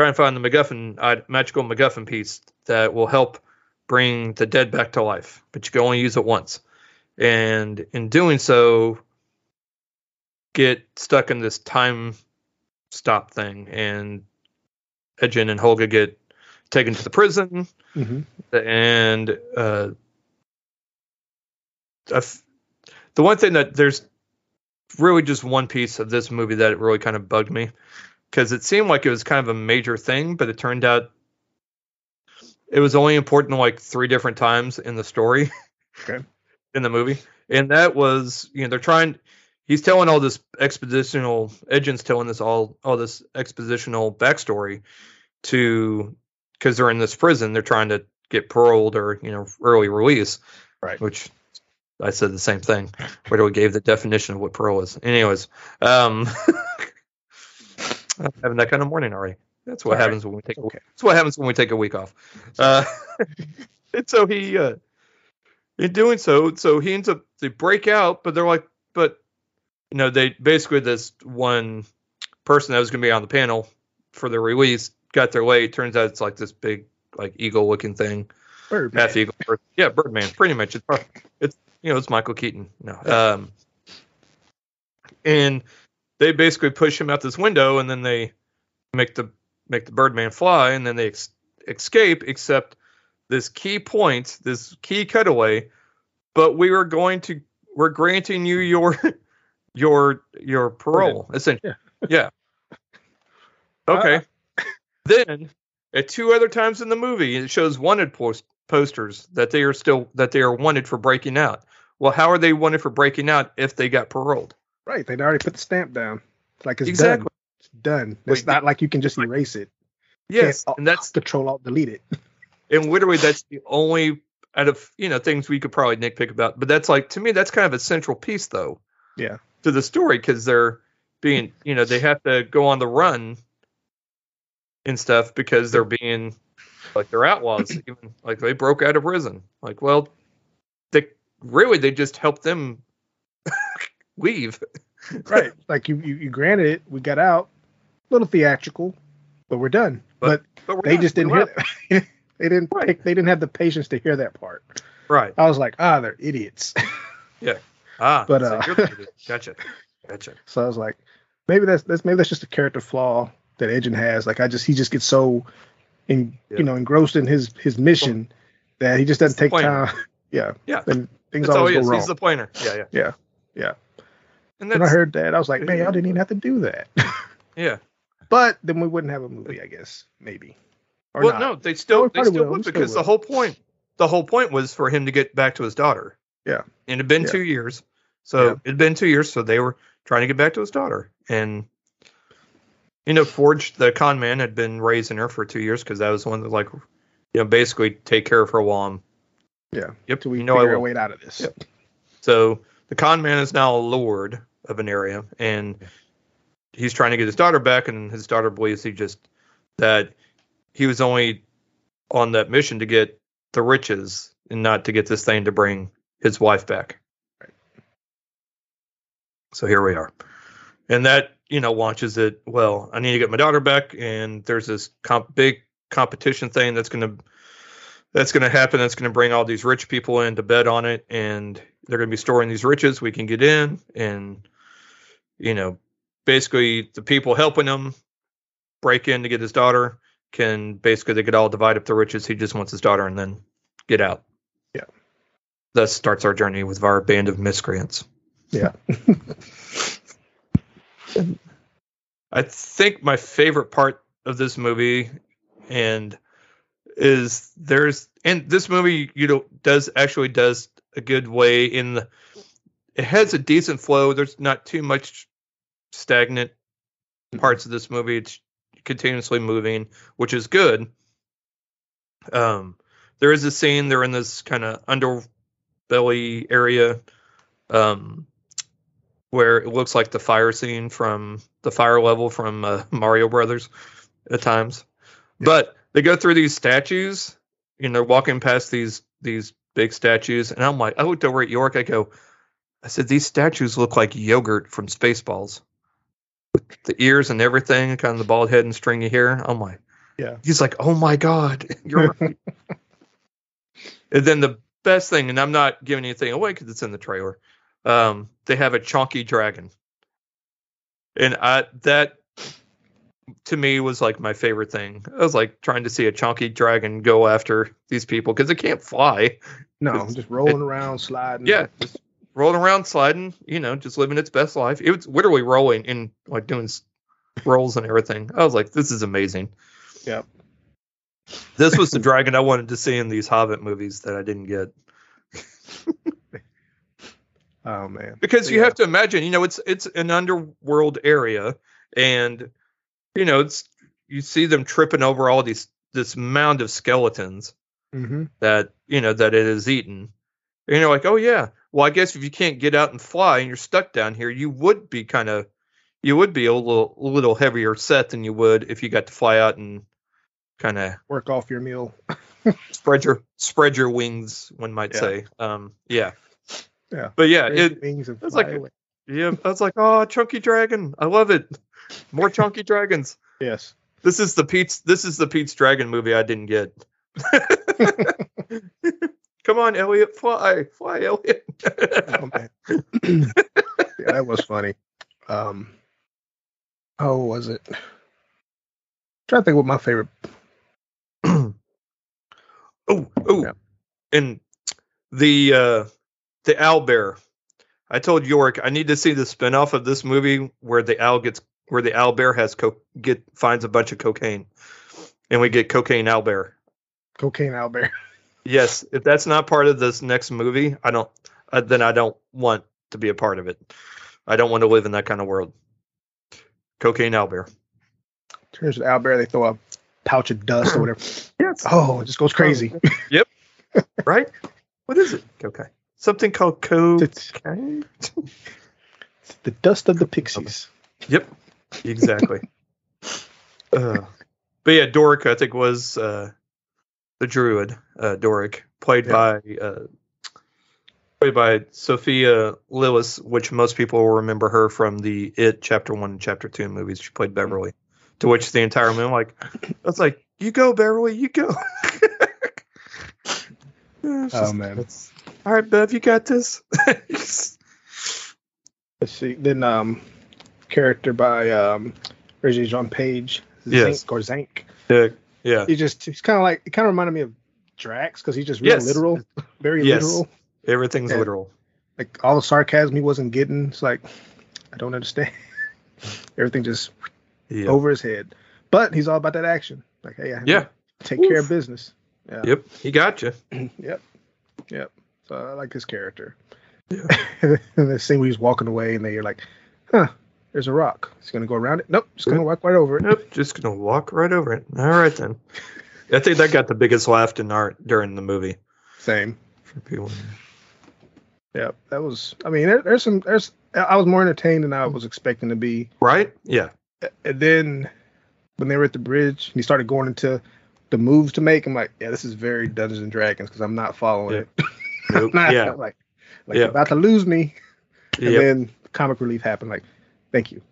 try and find the macguffin i- magical macguffin piece that will help bring the dead back to life but you can only use it once and in doing so get stuck in this time stop thing and Edgin and Holga get taken to the prison Mhm. and uh, the one thing that there's really just one piece of this movie that really kind of bugged me because it seemed like it was kind of a major thing, but it turned out it was only important like three different times in the story Okay. *laughs* in the movie, and that was you know they're trying. He's telling all this expositional. Edgin's telling this all all this expositional backstory to because they're in this prison. They're trying to get paroled or you know early release, Right. Which I said the same thing. Where we gave the definition of what parole is. Anyways, um, *laughs* I'm *laughs* having that kind of morning already. That's what All right. happens when we take. A, Okay. That's what happens when we take a week off. *laughs* Uh, *laughs* and so he, uh, in doing so, so he ends up they break out, but they're like, but you know, they basically this one person that was going to be on the panel for the release got there late. Turns out it's like this big, like eagle looking thing, Birdman. half eagle. Bird, yeah, Birdman, pretty much. It's it's you know it's Michael Keaton. No, um, and they basically push him out this window, and then they make the make the Birdman fly, and then they ex- escape. Except this key point, this key cutaway. But we were going to we're granting you your *laughs* your your parole. Essentially, yeah. *laughs* Okay. Uh, then at two other times in the movie, it shows wanted post- posters that they are still that they are wanted for breaking out. Well, how are they wanted for breaking out if they got paroled? Right. They'd already put the stamp down. It's like it's Exactly. done. It's done. It's Wait, not like you can just erase it. Yes, and that's Control Alt Delete it. *laughs* and literally that's the only out of you know things we could probably nitpick about. But that's like to me that's kind of a central piece though. Yeah. To the story because they're being you know they have to go on the run and stuff because they're being like they're outlaws *clears throat* even like they broke out of prison like well they really they just helped them leave *laughs* right. Like you, you, you granted it. We got out. A little theatrical, but we're done. But, but we're they not- just didn't we're hear. *laughs* they didn't. Right. Pick, they didn't have the patience to hear that part. right I was like, ah, they're idiots. *laughs* Yeah. Ah But, uh, you're the idiot. gotcha gotcha So I was like, maybe that's that's maybe that's just a character flaw that Edgin has. Like I just he just gets so in Yeah. you know engrossed in his his mission that he just doesn't It's take time. yeah. Yeah. Then things that's all always go wrong. he's the pointer yeah yeah Yeah, yeah. And when I heard that, I was like, man, y'all didn't even have to do that. *laughs* yeah but then we wouldn't have a movie, I guess, maybe. Or well, not. no, they still we they still will. would We still because the whole point the whole point was for him to get back to his daughter. Yeah. And it'd been Yeah. two years. So Yeah. it'd been two years, so they were trying to get back to his daughter. And you know, Forge, the con man, had been raising her for two years because that was one that like you know, basically take care of her while I'm Yeah. Yep. Till we you know I figure our will. way out of this. Yep. So the con man is now a lord of an area, and he's trying to get his daughter back, and his daughter believes he just that he was only on that mission to get the riches and not to get this thing to bring his wife back. Right. So here we are, and that you know launches it. Well, I need to get my daughter back, and there's this comp- big competition thing that's gonna that's going to happen. That's going to bring all these rich people in to bet on it, and they're going to be storing these riches. We can get in, and you know, basically the people helping him break in to get his daughter can basically they could all divide up the riches. He just wants his daughter and then get out. Yeah. Thus starts our journey with our band of miscreants. Yeah. *laughs* I think my favorite part of this movie and is there's and this movie you know does actually does a good way in the it has a decent flow there's not too much stagnant parts of this movie. It's continuously moving which is good. Um there is a scene they're in this kind of underbelly area um where it looks like the fire scene from the fire level from uh, *laughs* Mario Brothers at times. But they go through these statues, and they're walking past these these big statues, and I'm like, I looked over at York, I go, I said, these statues look like yogurt from Spaceballs, the ears and everything, kind of the bald head and stringy hair. I'm like, Yeah. He's like, oh my god, *laughs* you're right. *laughs* and then the best thing, and I'm not giving anything away because it's in the trailer. Um, they have a chonky dragon, and I that to me was like my favorite thing. I was like trying to see a chonky dragon go after these people because it can't fly. No, just rolling around, sliding. Yeah, just rolling around, sliding, you know, just living its best life. It was literally rolling and like doing rolls and everything. I was like, this is amazing. Yep. This was the dragon I wanted to see in these Hobbit movies that I didn't get *laughs* Oh man. because you Yeah. have to imagine, you know, it's it's an underworld area, and you know, it's you see them tripping over all these this mound of skeletons Mm-hmm. that you know that it is eaten. And you're like, oh yeah. Well, I guess if you can't get out and fly and you're stuck down here, you would be kind of, you would be a little, a little heavier set than you would if you got to fly out and kind of Work off your meal. *laughs* spread your spread your wings. One might Yeah. say. Um, yeah. Yeah. But yeah, Spread it, wings and it's fly like- away. yeah. I was like, oh, chunky dragon. I love it. More chunky dragons. Yes. This is the Pete's. This is the Pete's Dragon movie I didn't get. *laughs* *laughs* Come on, Elliot, fly, fly, Elliot. Oh man. *laughs* yeah, that was funny. Um. Oh, was it? trying to think what my favorite. *clears throat* oh, oh, Yeah. and the uh, the owl bear. I told York I need to see the spinoff of this movie where the owl gets where the owl bear has co- get finds a bunch of cocaine, and we get cocaine owl bear. Cocaine Owlbear. *laughs* Yes, if that's not part of this next movie, I don't. Uh, then I don't want to be a part of it. I don't want to live in that kind of world. Cocaine owlbear. Turns to Owlbear, they throw a pouch of dust or whatever. *clears throat* Yes. Oh, it just goes crazy. Yep. *laughs* right? What is it? Okay. Something called cocaine. It's *laughs* the dust of the pixies. Yep. Exactly. *laughs* uh, but yeah, Doric I think was uh, the druid. Uh, Doric played Yeah. by uh, played by Sophia Lillis, which most people will remember her from the It Chapter One and Chapter Two movies. She played Beverly. To which the entire movie, I'm like, I was like, "You go, Beverly, you go." *laughs* Yeah, Oh just- man. it's- All right, Bev, you got this. *laughs* Let's see. Then um, character by um, Reggie Jean Page. Yes. Or Zank. yeah, yeah. He just he's kind of like it kind of reminded me of Drax because he's just real Yes. literal, very Yes. literal. Everything's Yeah. literal. Like all the sarcasm he wasn't getting. It's like I don't understand. *laughs* Everything just Yeah. over his head. But he's all about that action. Like hey, I Yeah. take care of business. Yeah. Yep, he got you. *clears throat* yep. Yep. So I like his character. Yeah. and *laughs* the scene where he's walking away and then you're like, huh, there's a rock. He's gonna go around it. Nope, just gonna walk right over it. Nope, just gonna walk right over it. All right then. I think that got the biggest laugh in art during the movie Same. for people. Yep. That was I mean there, there's some there's I was more entertained than I was expecting to be. Right? Yeah. And then when they were at the bridge and he started going into the moves to make, I'm like, yeah, this is very Dungeons and Dragons because I'm not following Yeah. it. *laughs* Nope. Not- yeah. like like Yeah. about to lose me. And Yep. then comic relief happened. Like, thank you.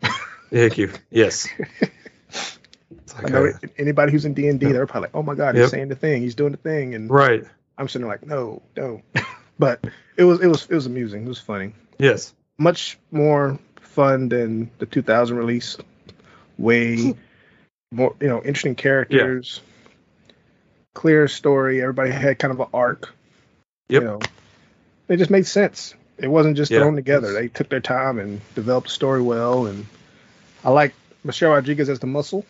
Thank you. Yes. It's *laughs* I know anybody who's in D and D, they're probably like, "Oh my god, Yep. he's saying the thing, he's doing the thing," and right. I'm sitting there like, "No, no." *laughs* but it was it was it was amusing. It was funny. Yes. Much more fun than the 2000 release. Way *laughs* more, you know, interesting characters, yeah. clear story. Everybody had kind of an arc. Yep. You know, they just made sense. It wasn't just Yeah. thrown together. They took their time and developed the story well. And I like Michelle Rodriguez as the muscle.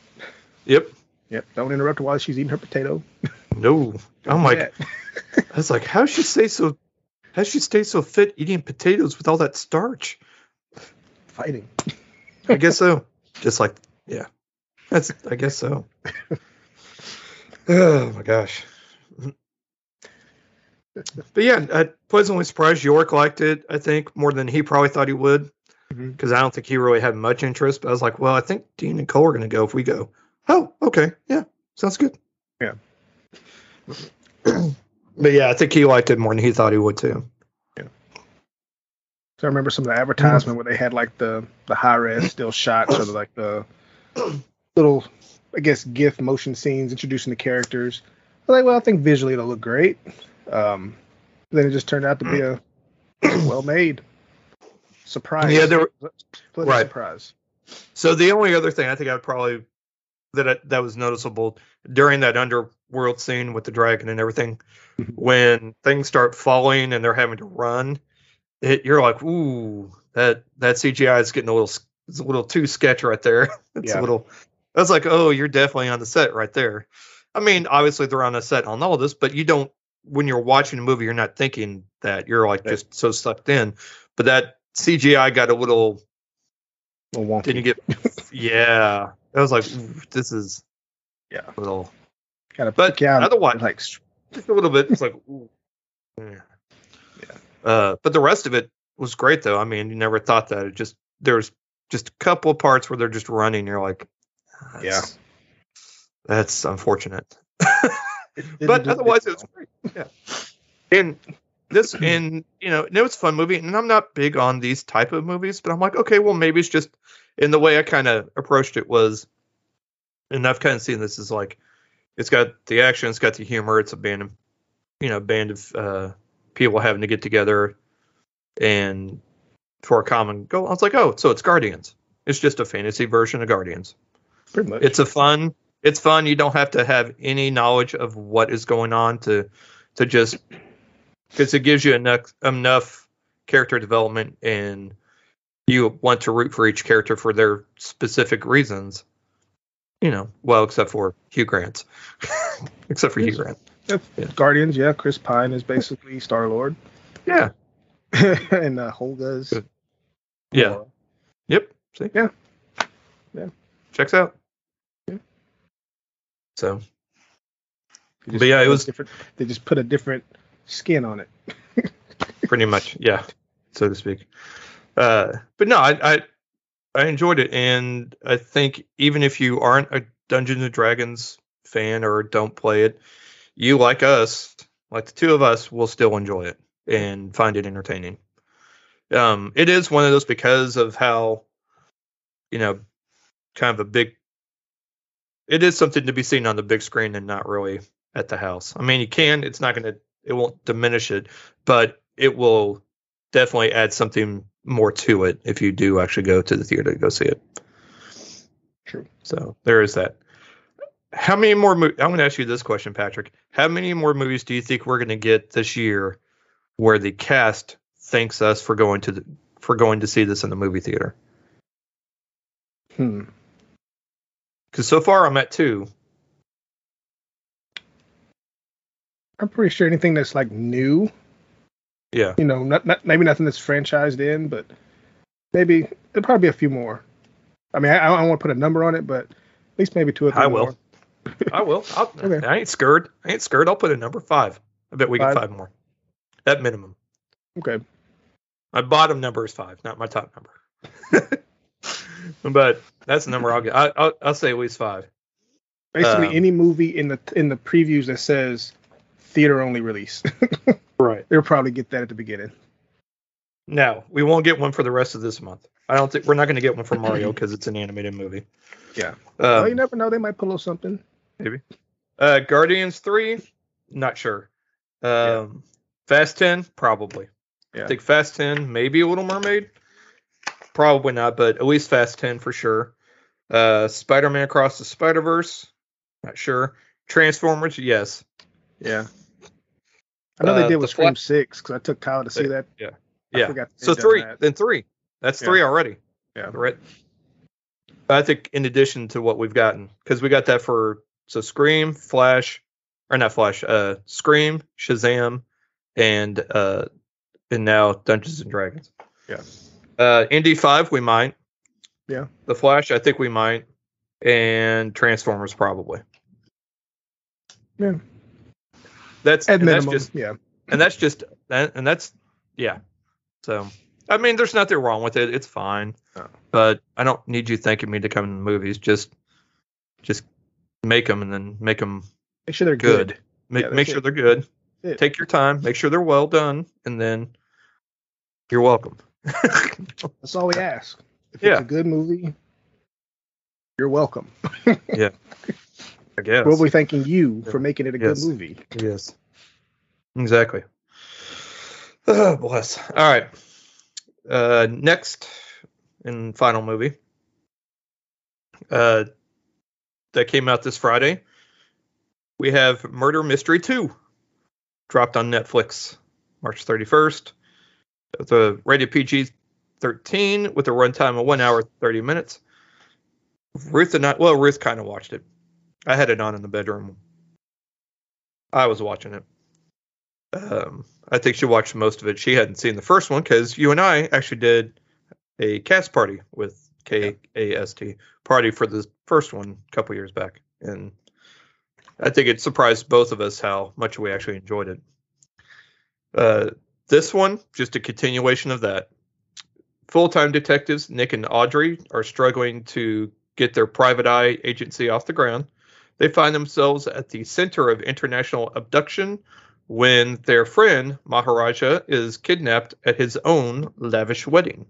Yep. Yep. Don't interrupt her while she's eating her potato. *laughs* No. I'm like. I was like, how she stay so, how she stay so fit eating potatoes with all that starch? fighting. I guess so. *laughs* Just like, yeah, that's. I guess so. *laughs* oh my gosh. But yeah, I pleasantly surprised York liked it. I think more than he probably thought he would, mm-hmm. because I don't think he really had much interest. But I was like, well, I think Dean and Cole are going to go if we go. Oh, okay, yeah, sounds good. Yeah. *clears throat* but yeah, I think he liked it more than he thought he would too. Yeah. So I remember some of the advertisement where they had like the the high res still shots or like the *clears throat* little I guess GIF motion scenes introducing the characters. I was like, well, I think visually it'll look great. Um, then it just turned out to be a *clears throat* well made surprise. Yeah, there right. surprise. So the only other thing I think I would probably that I, that was noticeable during that underworld scene with the dragon and everything, Mhm. when things start falling and they're having to run, it, you're like, ooh, that that CGI is getting a little it's a little too sketch right there. *laughs* it's Yeah. a little. I was like, oh, you're definitely on the set right there. I mean, obviously they're on a set on all this, but you don't when you're watching a movie, you're not thinking that you're like Right. just so sucked in. But that CGI got a little A little wonky. didn't you get? *laughs* yeah, I was like, this is Yeah. a little, Kind of. but out otherwise- like just a little bit. It's like, ooh. *laughs* yeah. Uh, but the rest of it was great, though. I mean, you never thought that. It just there's just a couple of parts where they're just running. You're like, "Ah, Yeah. that's- that's unfortunate. *laughs* but otherwise, it it was great. Yeah, and this and you know, and it was a fun movie. And I'm not big on these type of movies, but I'm like, okay, well, maybe it's just. And the way I kind of approached it was, and I've kind of seen this is like, it's got the action, it's got the humor, it's a band of, you know, band of uh, people having to get together, and for a common goal. I was like, oh, so it's Guardians. It's just a fantasy version of Guardians pretty much. it's a fun it's fun you don't have to have any knowledge of what is going on to to just because it gives you enough enough character development and you want to root for each character for their specific reasons you know well except for hugh grant *laughs* except for hugh grant Yep. Yeah. Guardians, yeah. Chris Pine is basically Star Lord, yeah *laughs* and uh, Holga's. Yeah yep see Yeah. Yeah. checks out. So But yeah, it was- different. They just put a different skin on it. *laughs* pretty much yeah so to speak uh but no I, I i enjoyed it and i think even if you aren't a dungeons and dragons fan or don't play it you like us like the two of us will still enjoy it and find it entertaining um it is one of those because of how you know kind of a big it is something to be seen on the big screen and not really at the house i mean you can it's not going to it won't diminish it but it will definitely add something more to it if you do actually go to the theater to go see it. True. So there is that. How many more? Mo- I'm going to ask you this question, Patrick. How many more movies do you think we're going to get this year where the cast thanks us for going to the, for going to see this in the movie theater? Hmm. Because so far I'm at two. I'm pretty sure anything that's like new, Yeah. you know, not, not maybe nothing that's franchised in, but maybe there'll probably be a few more. I mean, I, I don't want to put a number on it, but at least maybe two or three I more. will. *laughs* I will. I'll, Okay. I ain't scared. I ain't scared. I'll put a number five. I bet we get Five? five more. At minimum. Okay. My bottom number is five, not my top number. *laughs* but that's the number I'll get. I, I'll, I'll say at least five. Basically, Um, any movie in the in the previews that says theater only release, *laughs* Right. they'll probably get that at the beginning. No, we won't get one for the rest of this month. I don't think we're not going to get one for Mario because it's an animated movie. Yeah. Um, well, you never know; they might pull off something. Maybe. Uh, Guardians three, not sure. Um, Fast ten, probably. Yeah. I think Fast ten, maybe a Little Mermaid. Probably not, but at least Fast ten for sure. Uh, Spider Man Across the Spider Verse, not sure. Transformers, yes. Yeah. I know Uh, they did the with Scream Fla- Six because I took Kyle to see They- that. yeah. I Yeah. So three, that. then three. That's Yeah. three already. Yeah. Right. I think in addition to what we've gotten, because we got that for so Scream, Flash, or not Flash, uh, Scream, Shazam, and uh, and now Dungeons and Dragons. Yeah. Uh, Indy five, we might. Yeah. The Flash, I think we might, and Transformers probably. Yeah. That's At and that's just yeah. and that's just that and that's yeah so i mean there's nothing wrong with it it's fine No. but i don't need you thanking me to come to the movies just just make them and then make them Make sure they're good, good. make, Yeah, make sure it. they're good take your time make sure they're well done and then you're welcome That's all we ask. If Yeah. it's a good movie, you're welcome. *laughs* Yeah. I guess We'll be thanking you Yeah. for making it a Yes. good movie. yes exactly oh bless all right uh next and final movie uh that came out this friday we have murder mystery 2 dropped on netflix march 31st the rated pg 13 with a runtime of 1 hour 30 minutes. Ruth and i well ruth kind of watched it. I had it on in the bedroom. I was watching it. Um, I think she watched most of it. She hadn't seen the first one because you and I actually did a cast party with K A S T. Party for the first one a couple years back, and I think it surprised both of us how much we actually enjoyed it. Uh, this one, just a continuation of that. Full-time detectives Nick and Audrey are struggling to get their private eye agency off the ground. They find themselves at the center of international abduction when their friend Maharaja is kidnapped at his own lavish wedding.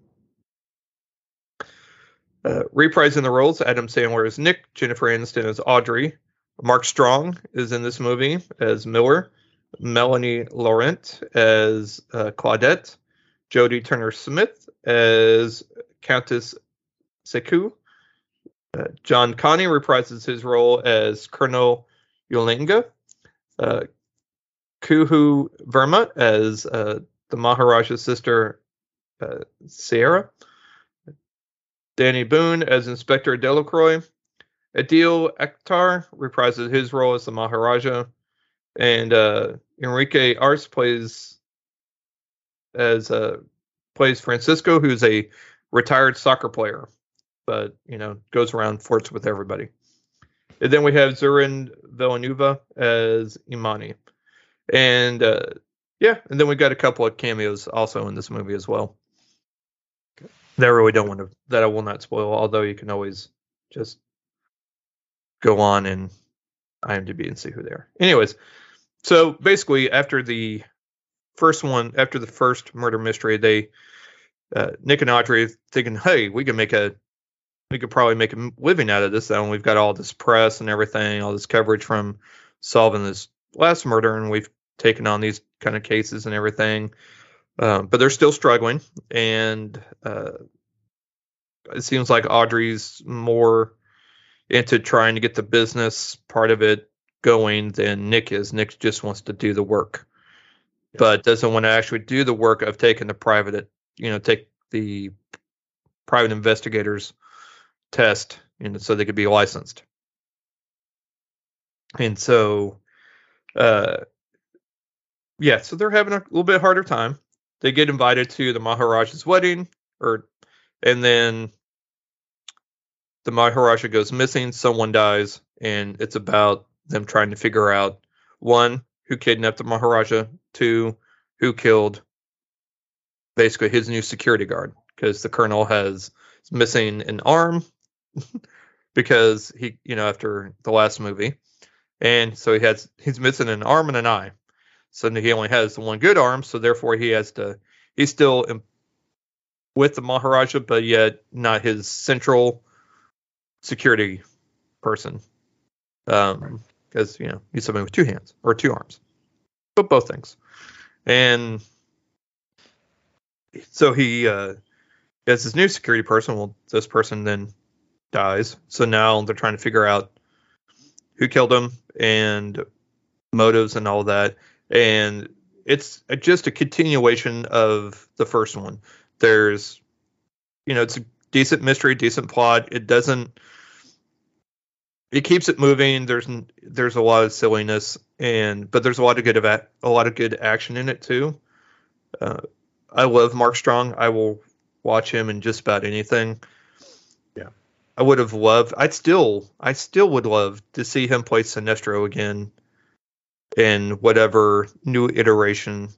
Uh, reprising the roles, Adam Sandler is Nick, Jennifer Aniston is Audrey, Mark Strong is in this movie as Miller, Melanie Laurent as uh, Claudette, Jodie Turner Smith as Countess Seku, uh, John Kani reprises his role as Colonel Ulenga. Uh, Kuhu Verma as uh, the Maharaja's sister, uh, Saira. Dany Boon as Inspector Delacroix. Adil Akhtar reprises his role as the Maharaja. And uh, Enrique Arce plays as uh, plays Francisco, who's a retired soccer player, but you know goes around flirts with everybody. And then we have Zurin Villanueva as Imani and uh, yeah, and then we've got a couple of cameos also in this movie as well. That I really don't want to that I will not spoil, although you can always just go on and IMDb and see who they are. Anyways, so basically after the first one, after the first murder mystery, they uh, Nick and Audrey thinking, hey, we can make a we could probably make a living out of this. Though we've got all this press and everything, all this coverage from solving this last murder, and we've taken on these kind of cases and everything. Um, but they're still struggling, and uh, it seems like Audrey's more into trying to get the business part of it going than Nick is. Nick just wants to do the work, but doesn't want to actually do the work of taking the private, you know, take the private investigators test, you know, so they could be licensed. And so, uh, yeah, so they're having a little bit harder time. They get invited to the Maharaja's wedding, or and then the Maharaja goes missing, someone dies, and it's about them trying to figure out one, who kidnapped the Maharaja, two, who killed basically his new security guard, because the colonel has is missing an arm *laughs* because he, you know, after the last movie. And so he has he's missing an arm and an eye. So he only has the one good arm, so therefore he has to he's still with the Maharaja, but yet not his central security person. Um, because you know he's somebody with two hands or two arms, but both things. And so he uh, has this new security person. Well, this person then dies. So now they're trying to figure out who killed him and motives and all that. And it's just a continuation of the first one. There's, you know, it's a decent mystery, decent plot. It doesn't. It keeps it moving. There's there's a lot of silliness and but there's a lot of good a, a lot of good action in it too. Uh, I love Mark Strong. I will watch him in just about anything. Yeah. I would have loved I'd still I still would love to see him play Sinestro again in whatever new iteration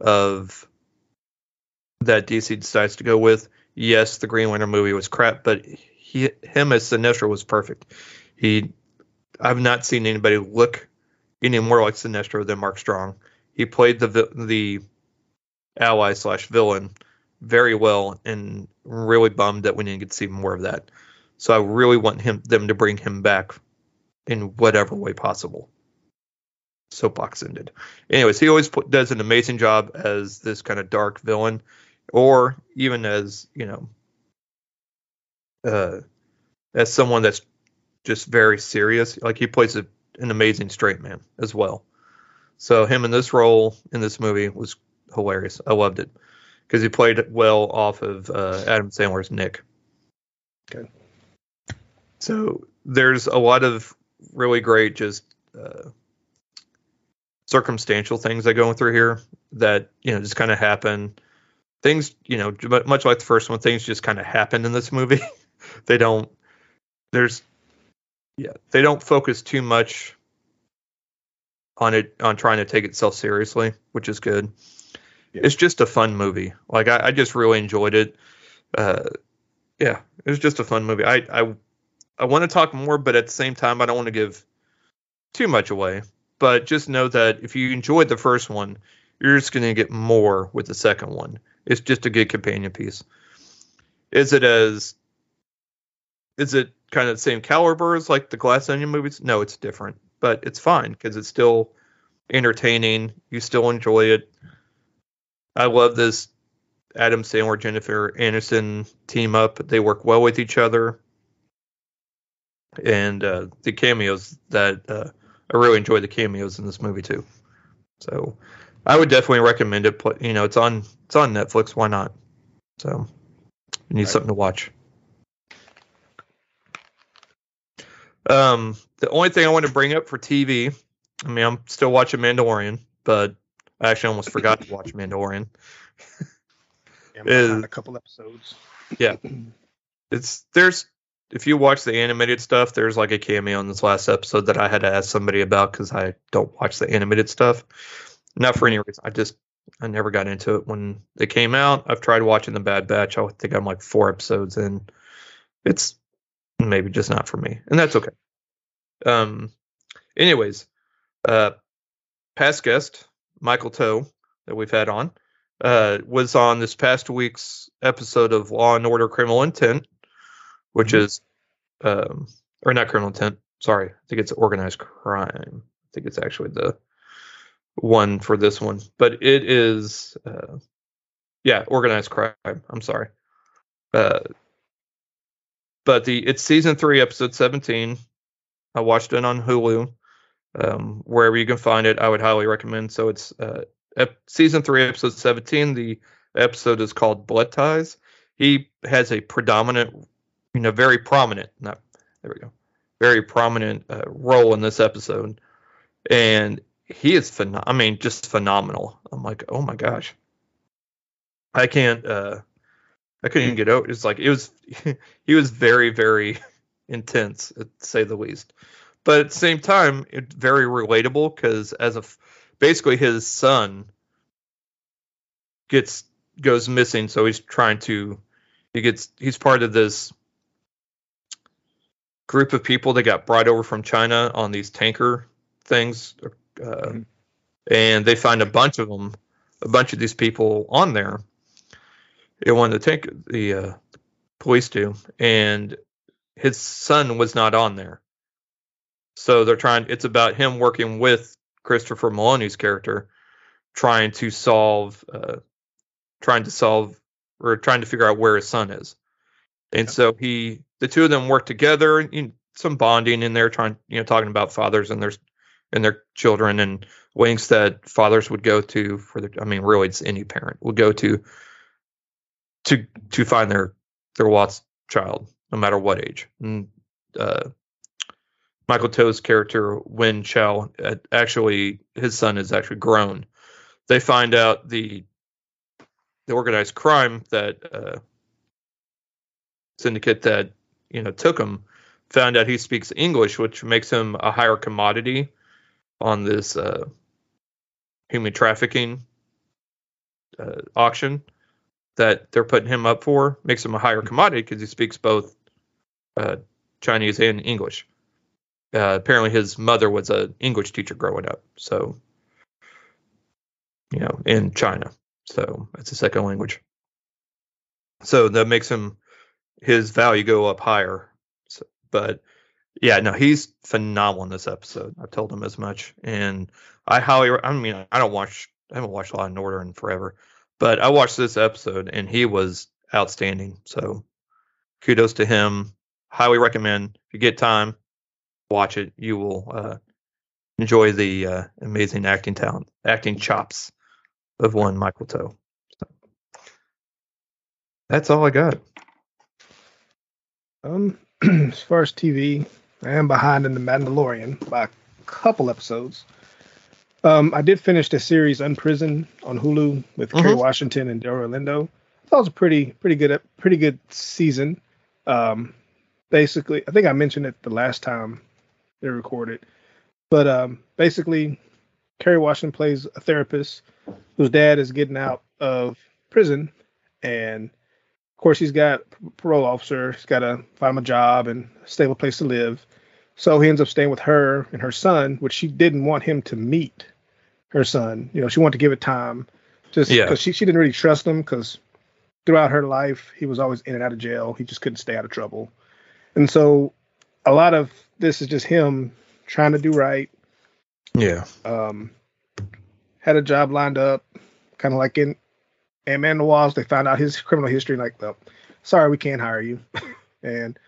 of that DC decides to go with. Yes, the Green Lantern movie was crap, but he him as Sinestro was perfect. He I've not seen anybody look any more like Sinestro than Mark Strong. He played the the ally slash villain very well, and really bummed that we didn't get to see more of that. So I really want him them to bring him back in whatever way possible. Soapbox ended. Anyways, he always put, does an amazing job as this kind of dark villain, or even as you know, uh, as someone that's just very serious. Like he plays a, an amazing straight man as well. So him in this role in this movie was hilarious. I loved it because he played well off of uh, Adam Sandler's Nick. Okay. So there's a lot of really great just uh, circumstantial things that go through here that you know just kind of happen. Things you know much like the first one, things just kind of happen in this movie. *laughs* they don't. There's yeah, they don't focus too much on it on trying to take itself seriously, which is good yeah. it's just a fun movie. Like I, I just really enjoyed it. Uh, yeah, it was just a fun movie. I I I want to talk more, but at the same time, I don't want to give too much away. But just know that if you enjoyed the first one, you're just going to get more with the second one. It's just a good companion piece. Is it as is it kind of the same caliber as like the Glass Onion movies? No, it's different, but it's fine because it's still entertaining. You still enjoy it. I love this Adam Sandler Jennifer Aniston team up. They work well with each other, and uh, the cameos that uh, I really enjoy the cameos in this movie too. So I would definitely recommend it. You know, it's on it's on Netflix. Why not? So you need right. something to watch. Um, the only thing I want to bring up for TV, I mean, I'm still watching Mandalorian, but I actually almost forgot to watch Mandalorian. yeah, is, a couple episodes. Yeah, it's there's if you watch the animated stuff, there's like a cameo in this last episode that I had to ask somebody about because I don't watch the animated stuff. Not for any reason. I just I never got into it when it came out. I've tried watching the Bad Batch. I think I'm like four episodes in. It's maybe just not for me, and that's okay. Um. Anyways, uh, past guest Michael Tow that we've had on, uh, was on this past week's episode of Law and Order: Criminal Intent, which mm-hmm. is, um, or not criminal intent. Sorry, I think it's organized crime. I think it's actually the one for this one, but it is, uh, yeah, organized crime. I'm sorry. Uh, but the it's season three, episode 17. I watched it on Hulu um, wherever you can find it. I would highly recommend. So it's uh, ep- season three, episode 17. The episode is called Blood Ties. He has a predominant, you know, very prominent, not, there we go, very prominent uh, role in this episode. And he is phen- I mean, just phenomenal. I'm like, oh my gosh, I can't. uh I couldn't even get out. It's like it was. *laughs* he was very, very *laughs* intense, to say the least. But at the same time, it's very relatable because as a basically his son gets goes missing, so he's trying to he gets he's part of this group of people that got brought over from China on these tanker things, uh, Mm-hmm. and they find a bunch of them, a bunch of these people on there. And when the tank the uh, police to, and his son was not on there. So they're trying. It's about him working with Christopher Meloni's character, trying to solve, uh, trying to solve, or trying to figure out where his son is. And so he, the two of them work together. You know, some bonding in there, trying, you know, talking about fathers and their and their children and links that fathers would go to for their. I mean, really, it's any parent would go to to to find their their lost child, no matter what age. And, uh, Michael Tow's character, Wen Chao, uh, actually his son is actually grown. They find out the the organized crime that uh, syndicate that you know took him found out he speaks English, which makes him a higher commodity on this uh, human trafficking uh, auction that they're putting him up for. Makes him a higher commodity because he speaks both uh, Chinese and English. Uh, apparently, his mother was an English teacher growing up, so you know, in China, so it's a second language. So that makes him his value go up higher. So, but yeah, no, he's phenomenal in this episode. I've told him as much, and I highly. I mean, I don't watch. I haven't watched a lot of in forever, but I watched this episode, and he was outstanding. So kudos to him. Highly recommend if you get time, watch it. You will uh, enjoy the uh, amazing acting talent, acting chops of one Michael Tow. So, that's all I got. Um, *clears throat* as far as TV, I am behind in the Mandalorian by a couple episodes. Um, I did finish the series Unprisoned on Hulu with Kerry Mhm. Washington and Delroy Lindo. I thought it was a pretty, pretty good, pretty good season. Um, basically, I think I mentioned it the last time they recorded, but um, basically, Kerry Washington plays a therapist whose dad is getting out of prison, and of course he's got a parole officer. He's got to find him a job and a stable place to live. So he ends up staying with her and her son, which she didn't want him to meet her son. You know, she wanted to give it time, just Yeah. because she she didn't really trust him because throughout her life he was always in and out of jail. He just couldn't stay out of trouble, and so a lot of this is just him trying to do right. Yeah. Um, had a job lined up, kind of like in Ant Man and the Wasp. They found out his criminal history, and like, well, sorry, we can't hire you. *laughs* and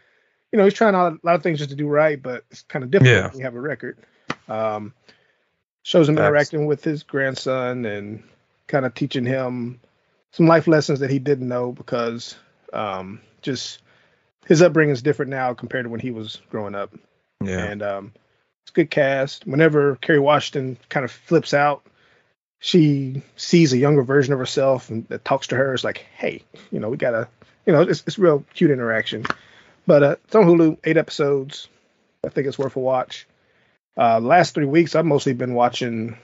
you know, he's trying a lot of things just to do right, but it's kind of difficult Yeah. when you have a record. Um, shows him interacting with his grandson and kind of teaching him some life lessons that he didn't know because um, just his upbringing is different now compared to when he was growing up. Yeah. And um, it's a good cast. Whenever Kerry Washington kind of flips out, she sees a younger version of herself and that talks to her. It's like, hey, you know, we gotta, you know, it's it's real cute interaction. But uh, it's on Hulu, eight episodes. I think it's worth a watch. Uh, last three weeks, I've mostly been watching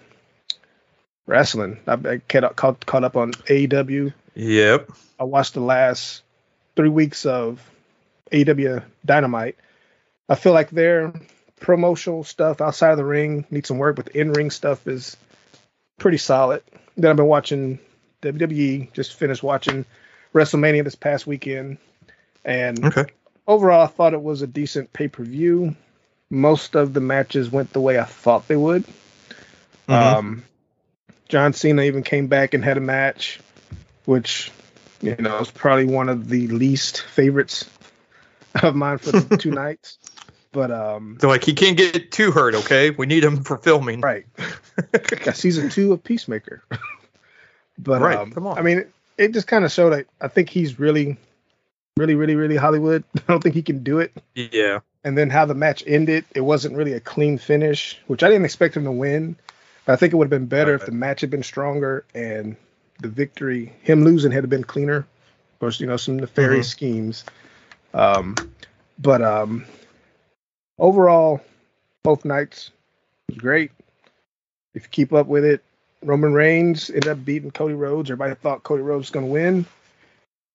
wrestling. I've been caught, caught, caught up on AEW. Yep. I watched the last three weeks of AEW Dynamite. I feel like their promotional stuff outside of the ring needs some work, but the in ring stuff is pretty solid. Then I've been watching WWE, just finished watching WrestleMania this past weekend. And Okay. overall, I thought it was a decent pay per view. Most of the matches went the way I thought they would. Mhm. Um, John Cena even came back and had a match, which you know is probably one of the least favorites of mine for the *laughs* two nights. But um, They're like, he can't get too hurt, okay? We need him for filming. right, *laughs* got season two of Peacemaker. but Right, um, come on. I mean, it, it just kind of showed I think he's really, really, really, really Hollywood. *laughs* I don't think he can do it. Yeah. And then how the match ended, it wasn't really a clean finish, which I didn't expect him to win. But I think it would have been better if the match had been stronger and the victory, him losing, had been cleaner. Of course, you know some nefarious Mhm. schemes. Um, but um, overall, both nights was great. If you keep up with it, Roman Reigns ended up beating Cody Rhodes. Everybody thought Cody Rhodes was going to win,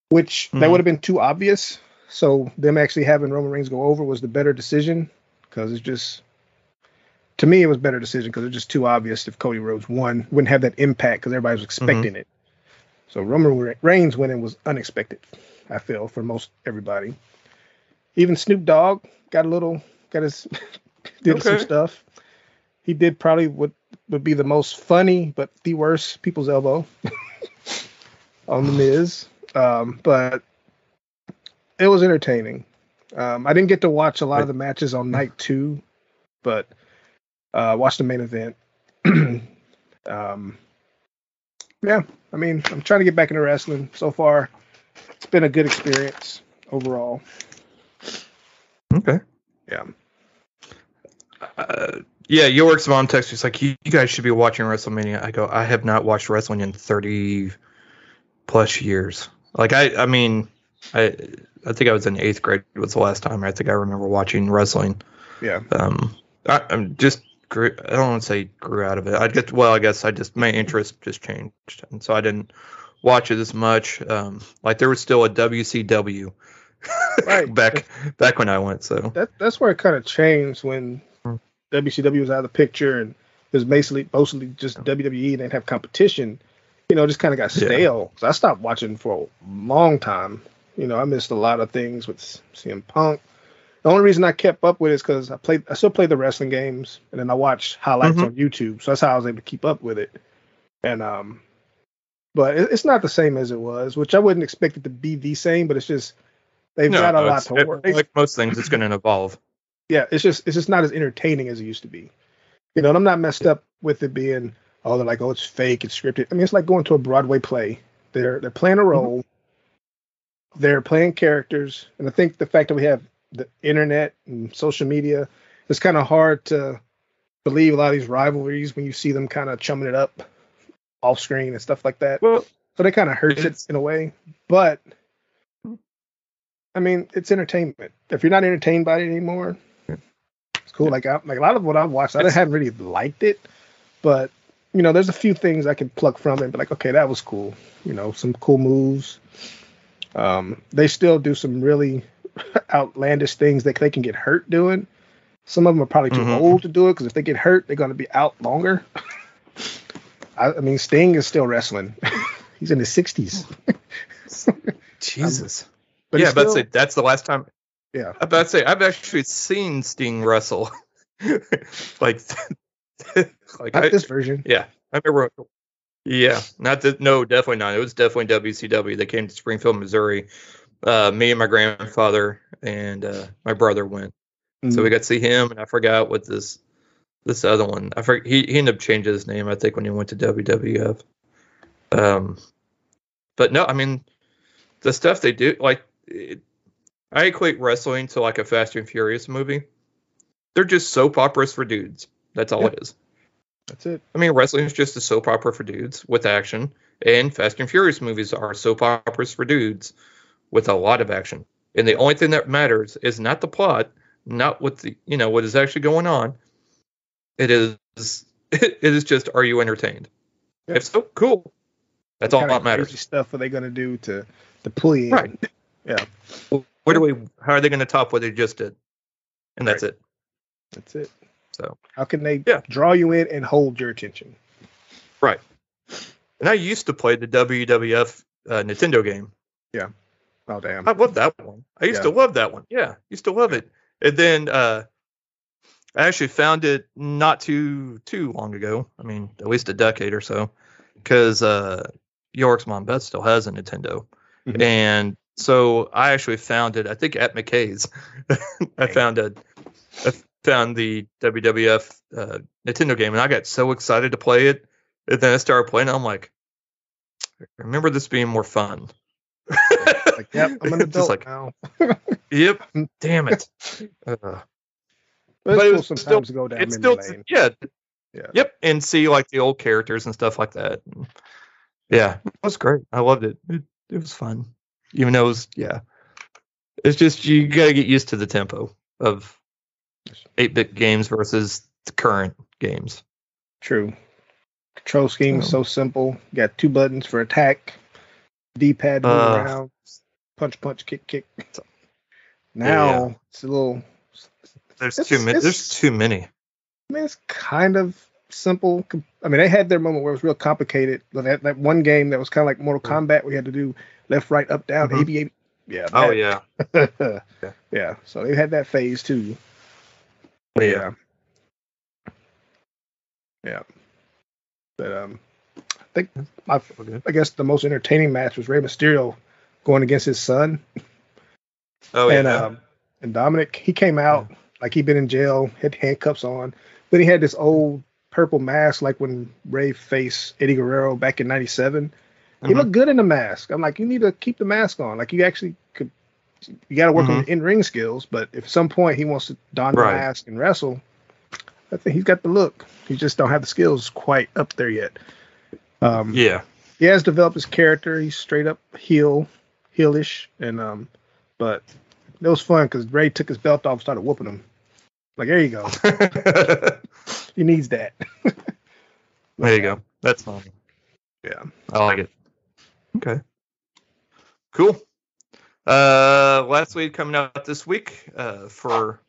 which that Mhm. would have been too obvious. So them actually having Roman Reigns go over was the better decision because it's just to me it was a better decision because it's just too obvious if Cody Rhodes won wouldn't have that impact because everybody was expecting it. So Roman Reigns winning was unexpected. I feel for most everybody. Even Snoop Dogg got a little got his *laughs* did some stuff. He did probably what would be the most funny but the worst people's elbow *laughs* on the Miz. Um, but it was entertaining. Um, I didn't get to watch a lot of the matches on night two, but uh, watched the main event. *clears throat* um, yeah, I mean, I'm trying to get back into wrestling. So far, it's been a good experience overall. Okay. Yeah. Uh, yeah, York's mom texted us like, you, you guys should be watching WrestleMania. I go, I have not watched wrestling in 30 plus years. Like, I, I mean, I, I think I was in eighth grade was the last time I think I remember watching wrestling. Yeah. Um, I, I'm just, grew, I don't want to say grew out of it. I get, well, I guess I just, my interest just changed. And so I didn't watch it as much. Um, like there was still a WCW Right. *laughs* back, back when I went. So, That that's where it kind of changed when Hmm. WCW was out of the picture and it was basically mostly just WWE and didn't have competition. You know, just kind of got Yeah. stale. So I stopped watching for a long time. You know, I missed a lot of things with CM Punk. The only reason I kept up with it is because I played, I still play the wrestling games, and then I watch highlights Mhm. on YouTube. So that's how I was able to keep up with it. And um, but it, it's not the same as it was, which I wouldn't expect it to be the same. But it's just they've no, got a no, lot to it- work. like most things, it's going to evolve. yeah, it's just it's just not as entertaining as it used to be. You know, and I'm not messed up with it being oh they're like oh it's fake, it's scripted. I mean it's like going to a Broadway play. They're they're playing a role, they're playing characters, and I think the fact that we have the internet and social media, it's kind of hard to believe a lot of these rivalries when you see them kind of chumming it up off screen and stuff like that. Well, So that kind of hurts it in a way. But I mean, it's entertainment. If you're not entertained by it anymore, it's cool. Like I, like a lot of what I've watched, I haven't really liked it, but you know, there's a few things I can pluck from it. Be like, okay, that was cool. You know, some cool moves. Um, they still do some really *laughs* outlandish things that they can get hurt doing. Some of them are probably too Mhm. old to do it because if they get hurt, they're going to be out longer. *laughs* I, I mean, Sting is still wrestling. *laughs* He's in his 60s. Jesus. But yeah, he's but still- that's the last time. Yeah. I'm about to say I've actually seen Sting wrestle. like, like Not I, this version. yeah, I remember. Yeah, not that. No, definitely not. It was definitely WCW. They came to Springfield, Missouri. Uh, me and my grandfather and uh, my brother went, so Mm-hmm. we got to see him. And I forgot what this this other one. I forgot. He he ended up changing his name. I think when he went to WWF. Um, but no, I mean, the stuff they do, like, it, I equate wrestling to like a Fast and Furious movie. They're just soap operas for dudes. That's all Yeah. it is. That's it. I mean, wrestling is just a soap opera for dudes with action, and Fast and Furious movies are soap operas for dudes with a lot of action. And the only thing that matters is not the plot, not what the you know what is actually going on. It is *laughs* it is just are you entertained? Yeah. If so, cool. That's all that matters. Crazy stuff are they going to do to to pull you in? Right. Yeah. What are we? How are they going to top what they just did? And that's it. That's it. So How can they Yeah. draw you in and hold your attention? right. And I used to play the WWF uh, Nintendo game. Yeah. Oh damn. I love that one. I used Yeah. to love that one. Yeah, used to love it. And then uh, I actually found it not too too long ago. I mean, at least a decade or so, because uh, York's mom Beth still has a Nintendo, Mhm. and so I actually found it. I think at McKay's. *laughs* I found a, found the WWF uh, Nintendo game, and I got so excited to play it. And then I started playing. it, I'm like, I remember this being more fun. Like, yep, I'm an *laughs* Just adult like, now. Yep. *laughs* Damn it. Uh, But it's it was still- go down it's still lane. yeah. Yeah. Yep, and see like the old characters and stuff like that. Yeah, it was great. I loved it. It, it was fun, even though it was yeah. It's just you got to get used to the tempo of 8-bit games versus the current games. True. Control scheme is so simple. You got two buttons for attack, D-pad move Uh. around, punch, punch, kick, kick. Now it's a little. There's too many. There's too many. I mean, it's kind of simple. I mean, they had their moment where it was real complicated. But that, that one game that was kind of like Mortal Kombat, we had to do left, right, up, down, Mhm. A, B, A. B. Yeah. Oh yeah, yeah. *laughs* Yeah. So they had that phase too. Yeah. Yeah. But um, I think my, Okay. I guess the most entertaining match was Rey Mysterio going against his son. Oh and yeah. um, and Dominic, he came out like he'd been in jail, had handcuffs on, but he had this old purple mask like when Rey faced Eddie Guerrero back in '97. He Mhm. looked good in the mask. I'm like, you need to keep the mask on. Like you actually could. You got to work on Mhm. the in-ring skills, but if at some point he wants to don the Right. mask and wrestle, I think he's got the look. He just don't have the skills quite up there yet. Um, yeah. he has developed his character. He's straight up heel, heelish, and um, but it was fun because Rey took his belt off, and started whooping him. Like there you go. *laughs* He needs that. *laughs* there you go. That's fine. Yeah. I like it. Okay. Cool. Uh, last week coming out this week. Uh, for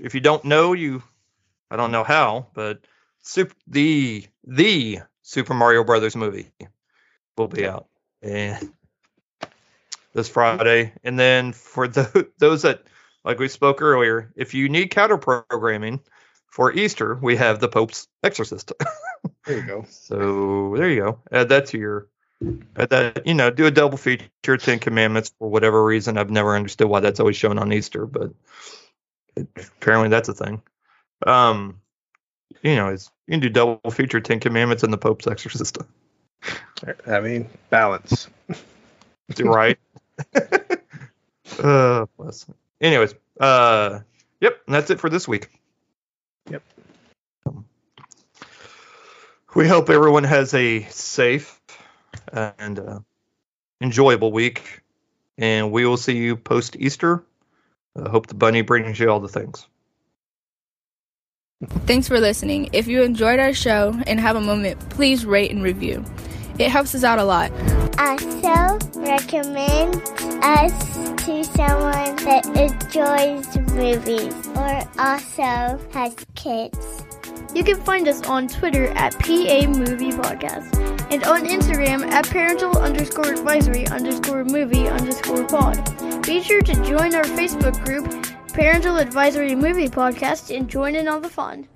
if you don't know, you I don't know how, but super the the Super Mario Brothers movie will be out and this Friday. And then for the, *laughs* those that like we spoke earlier, if you need counter programming for Easter, we have the Pope's Exorcist. *laughs* There you go. So there you go. Add that to your add that you know, do a double feature Ten Commandments for whatever reason. I've never understood why that's always shown on Easter, but it, apparently that's a thing. Um you know, it's you can do double feature Ten Commandments and the Pope's Exorcist. I mean, balance. *laughs* right? *laughs* uh bless. Anyways, uh yep, and that's it for this week. Yep. We hope everyone has a safe and uh, enjoyable week, and we will see you post Easter. I hope the bunny brings you all the things. Thanks for listening. If you enjoyed our show and have a moment, please rate and review. It helps us out a lot. Also, recommend us to someone that enjoys movies or also has kids. You can find us on Twitter at PA Movie Podcast and on Instagram at parental underscore advisory underscore movie underscore pod. Be sure to join our Facebook group, Parental Advisory Movie Podcast, and join in on the fun.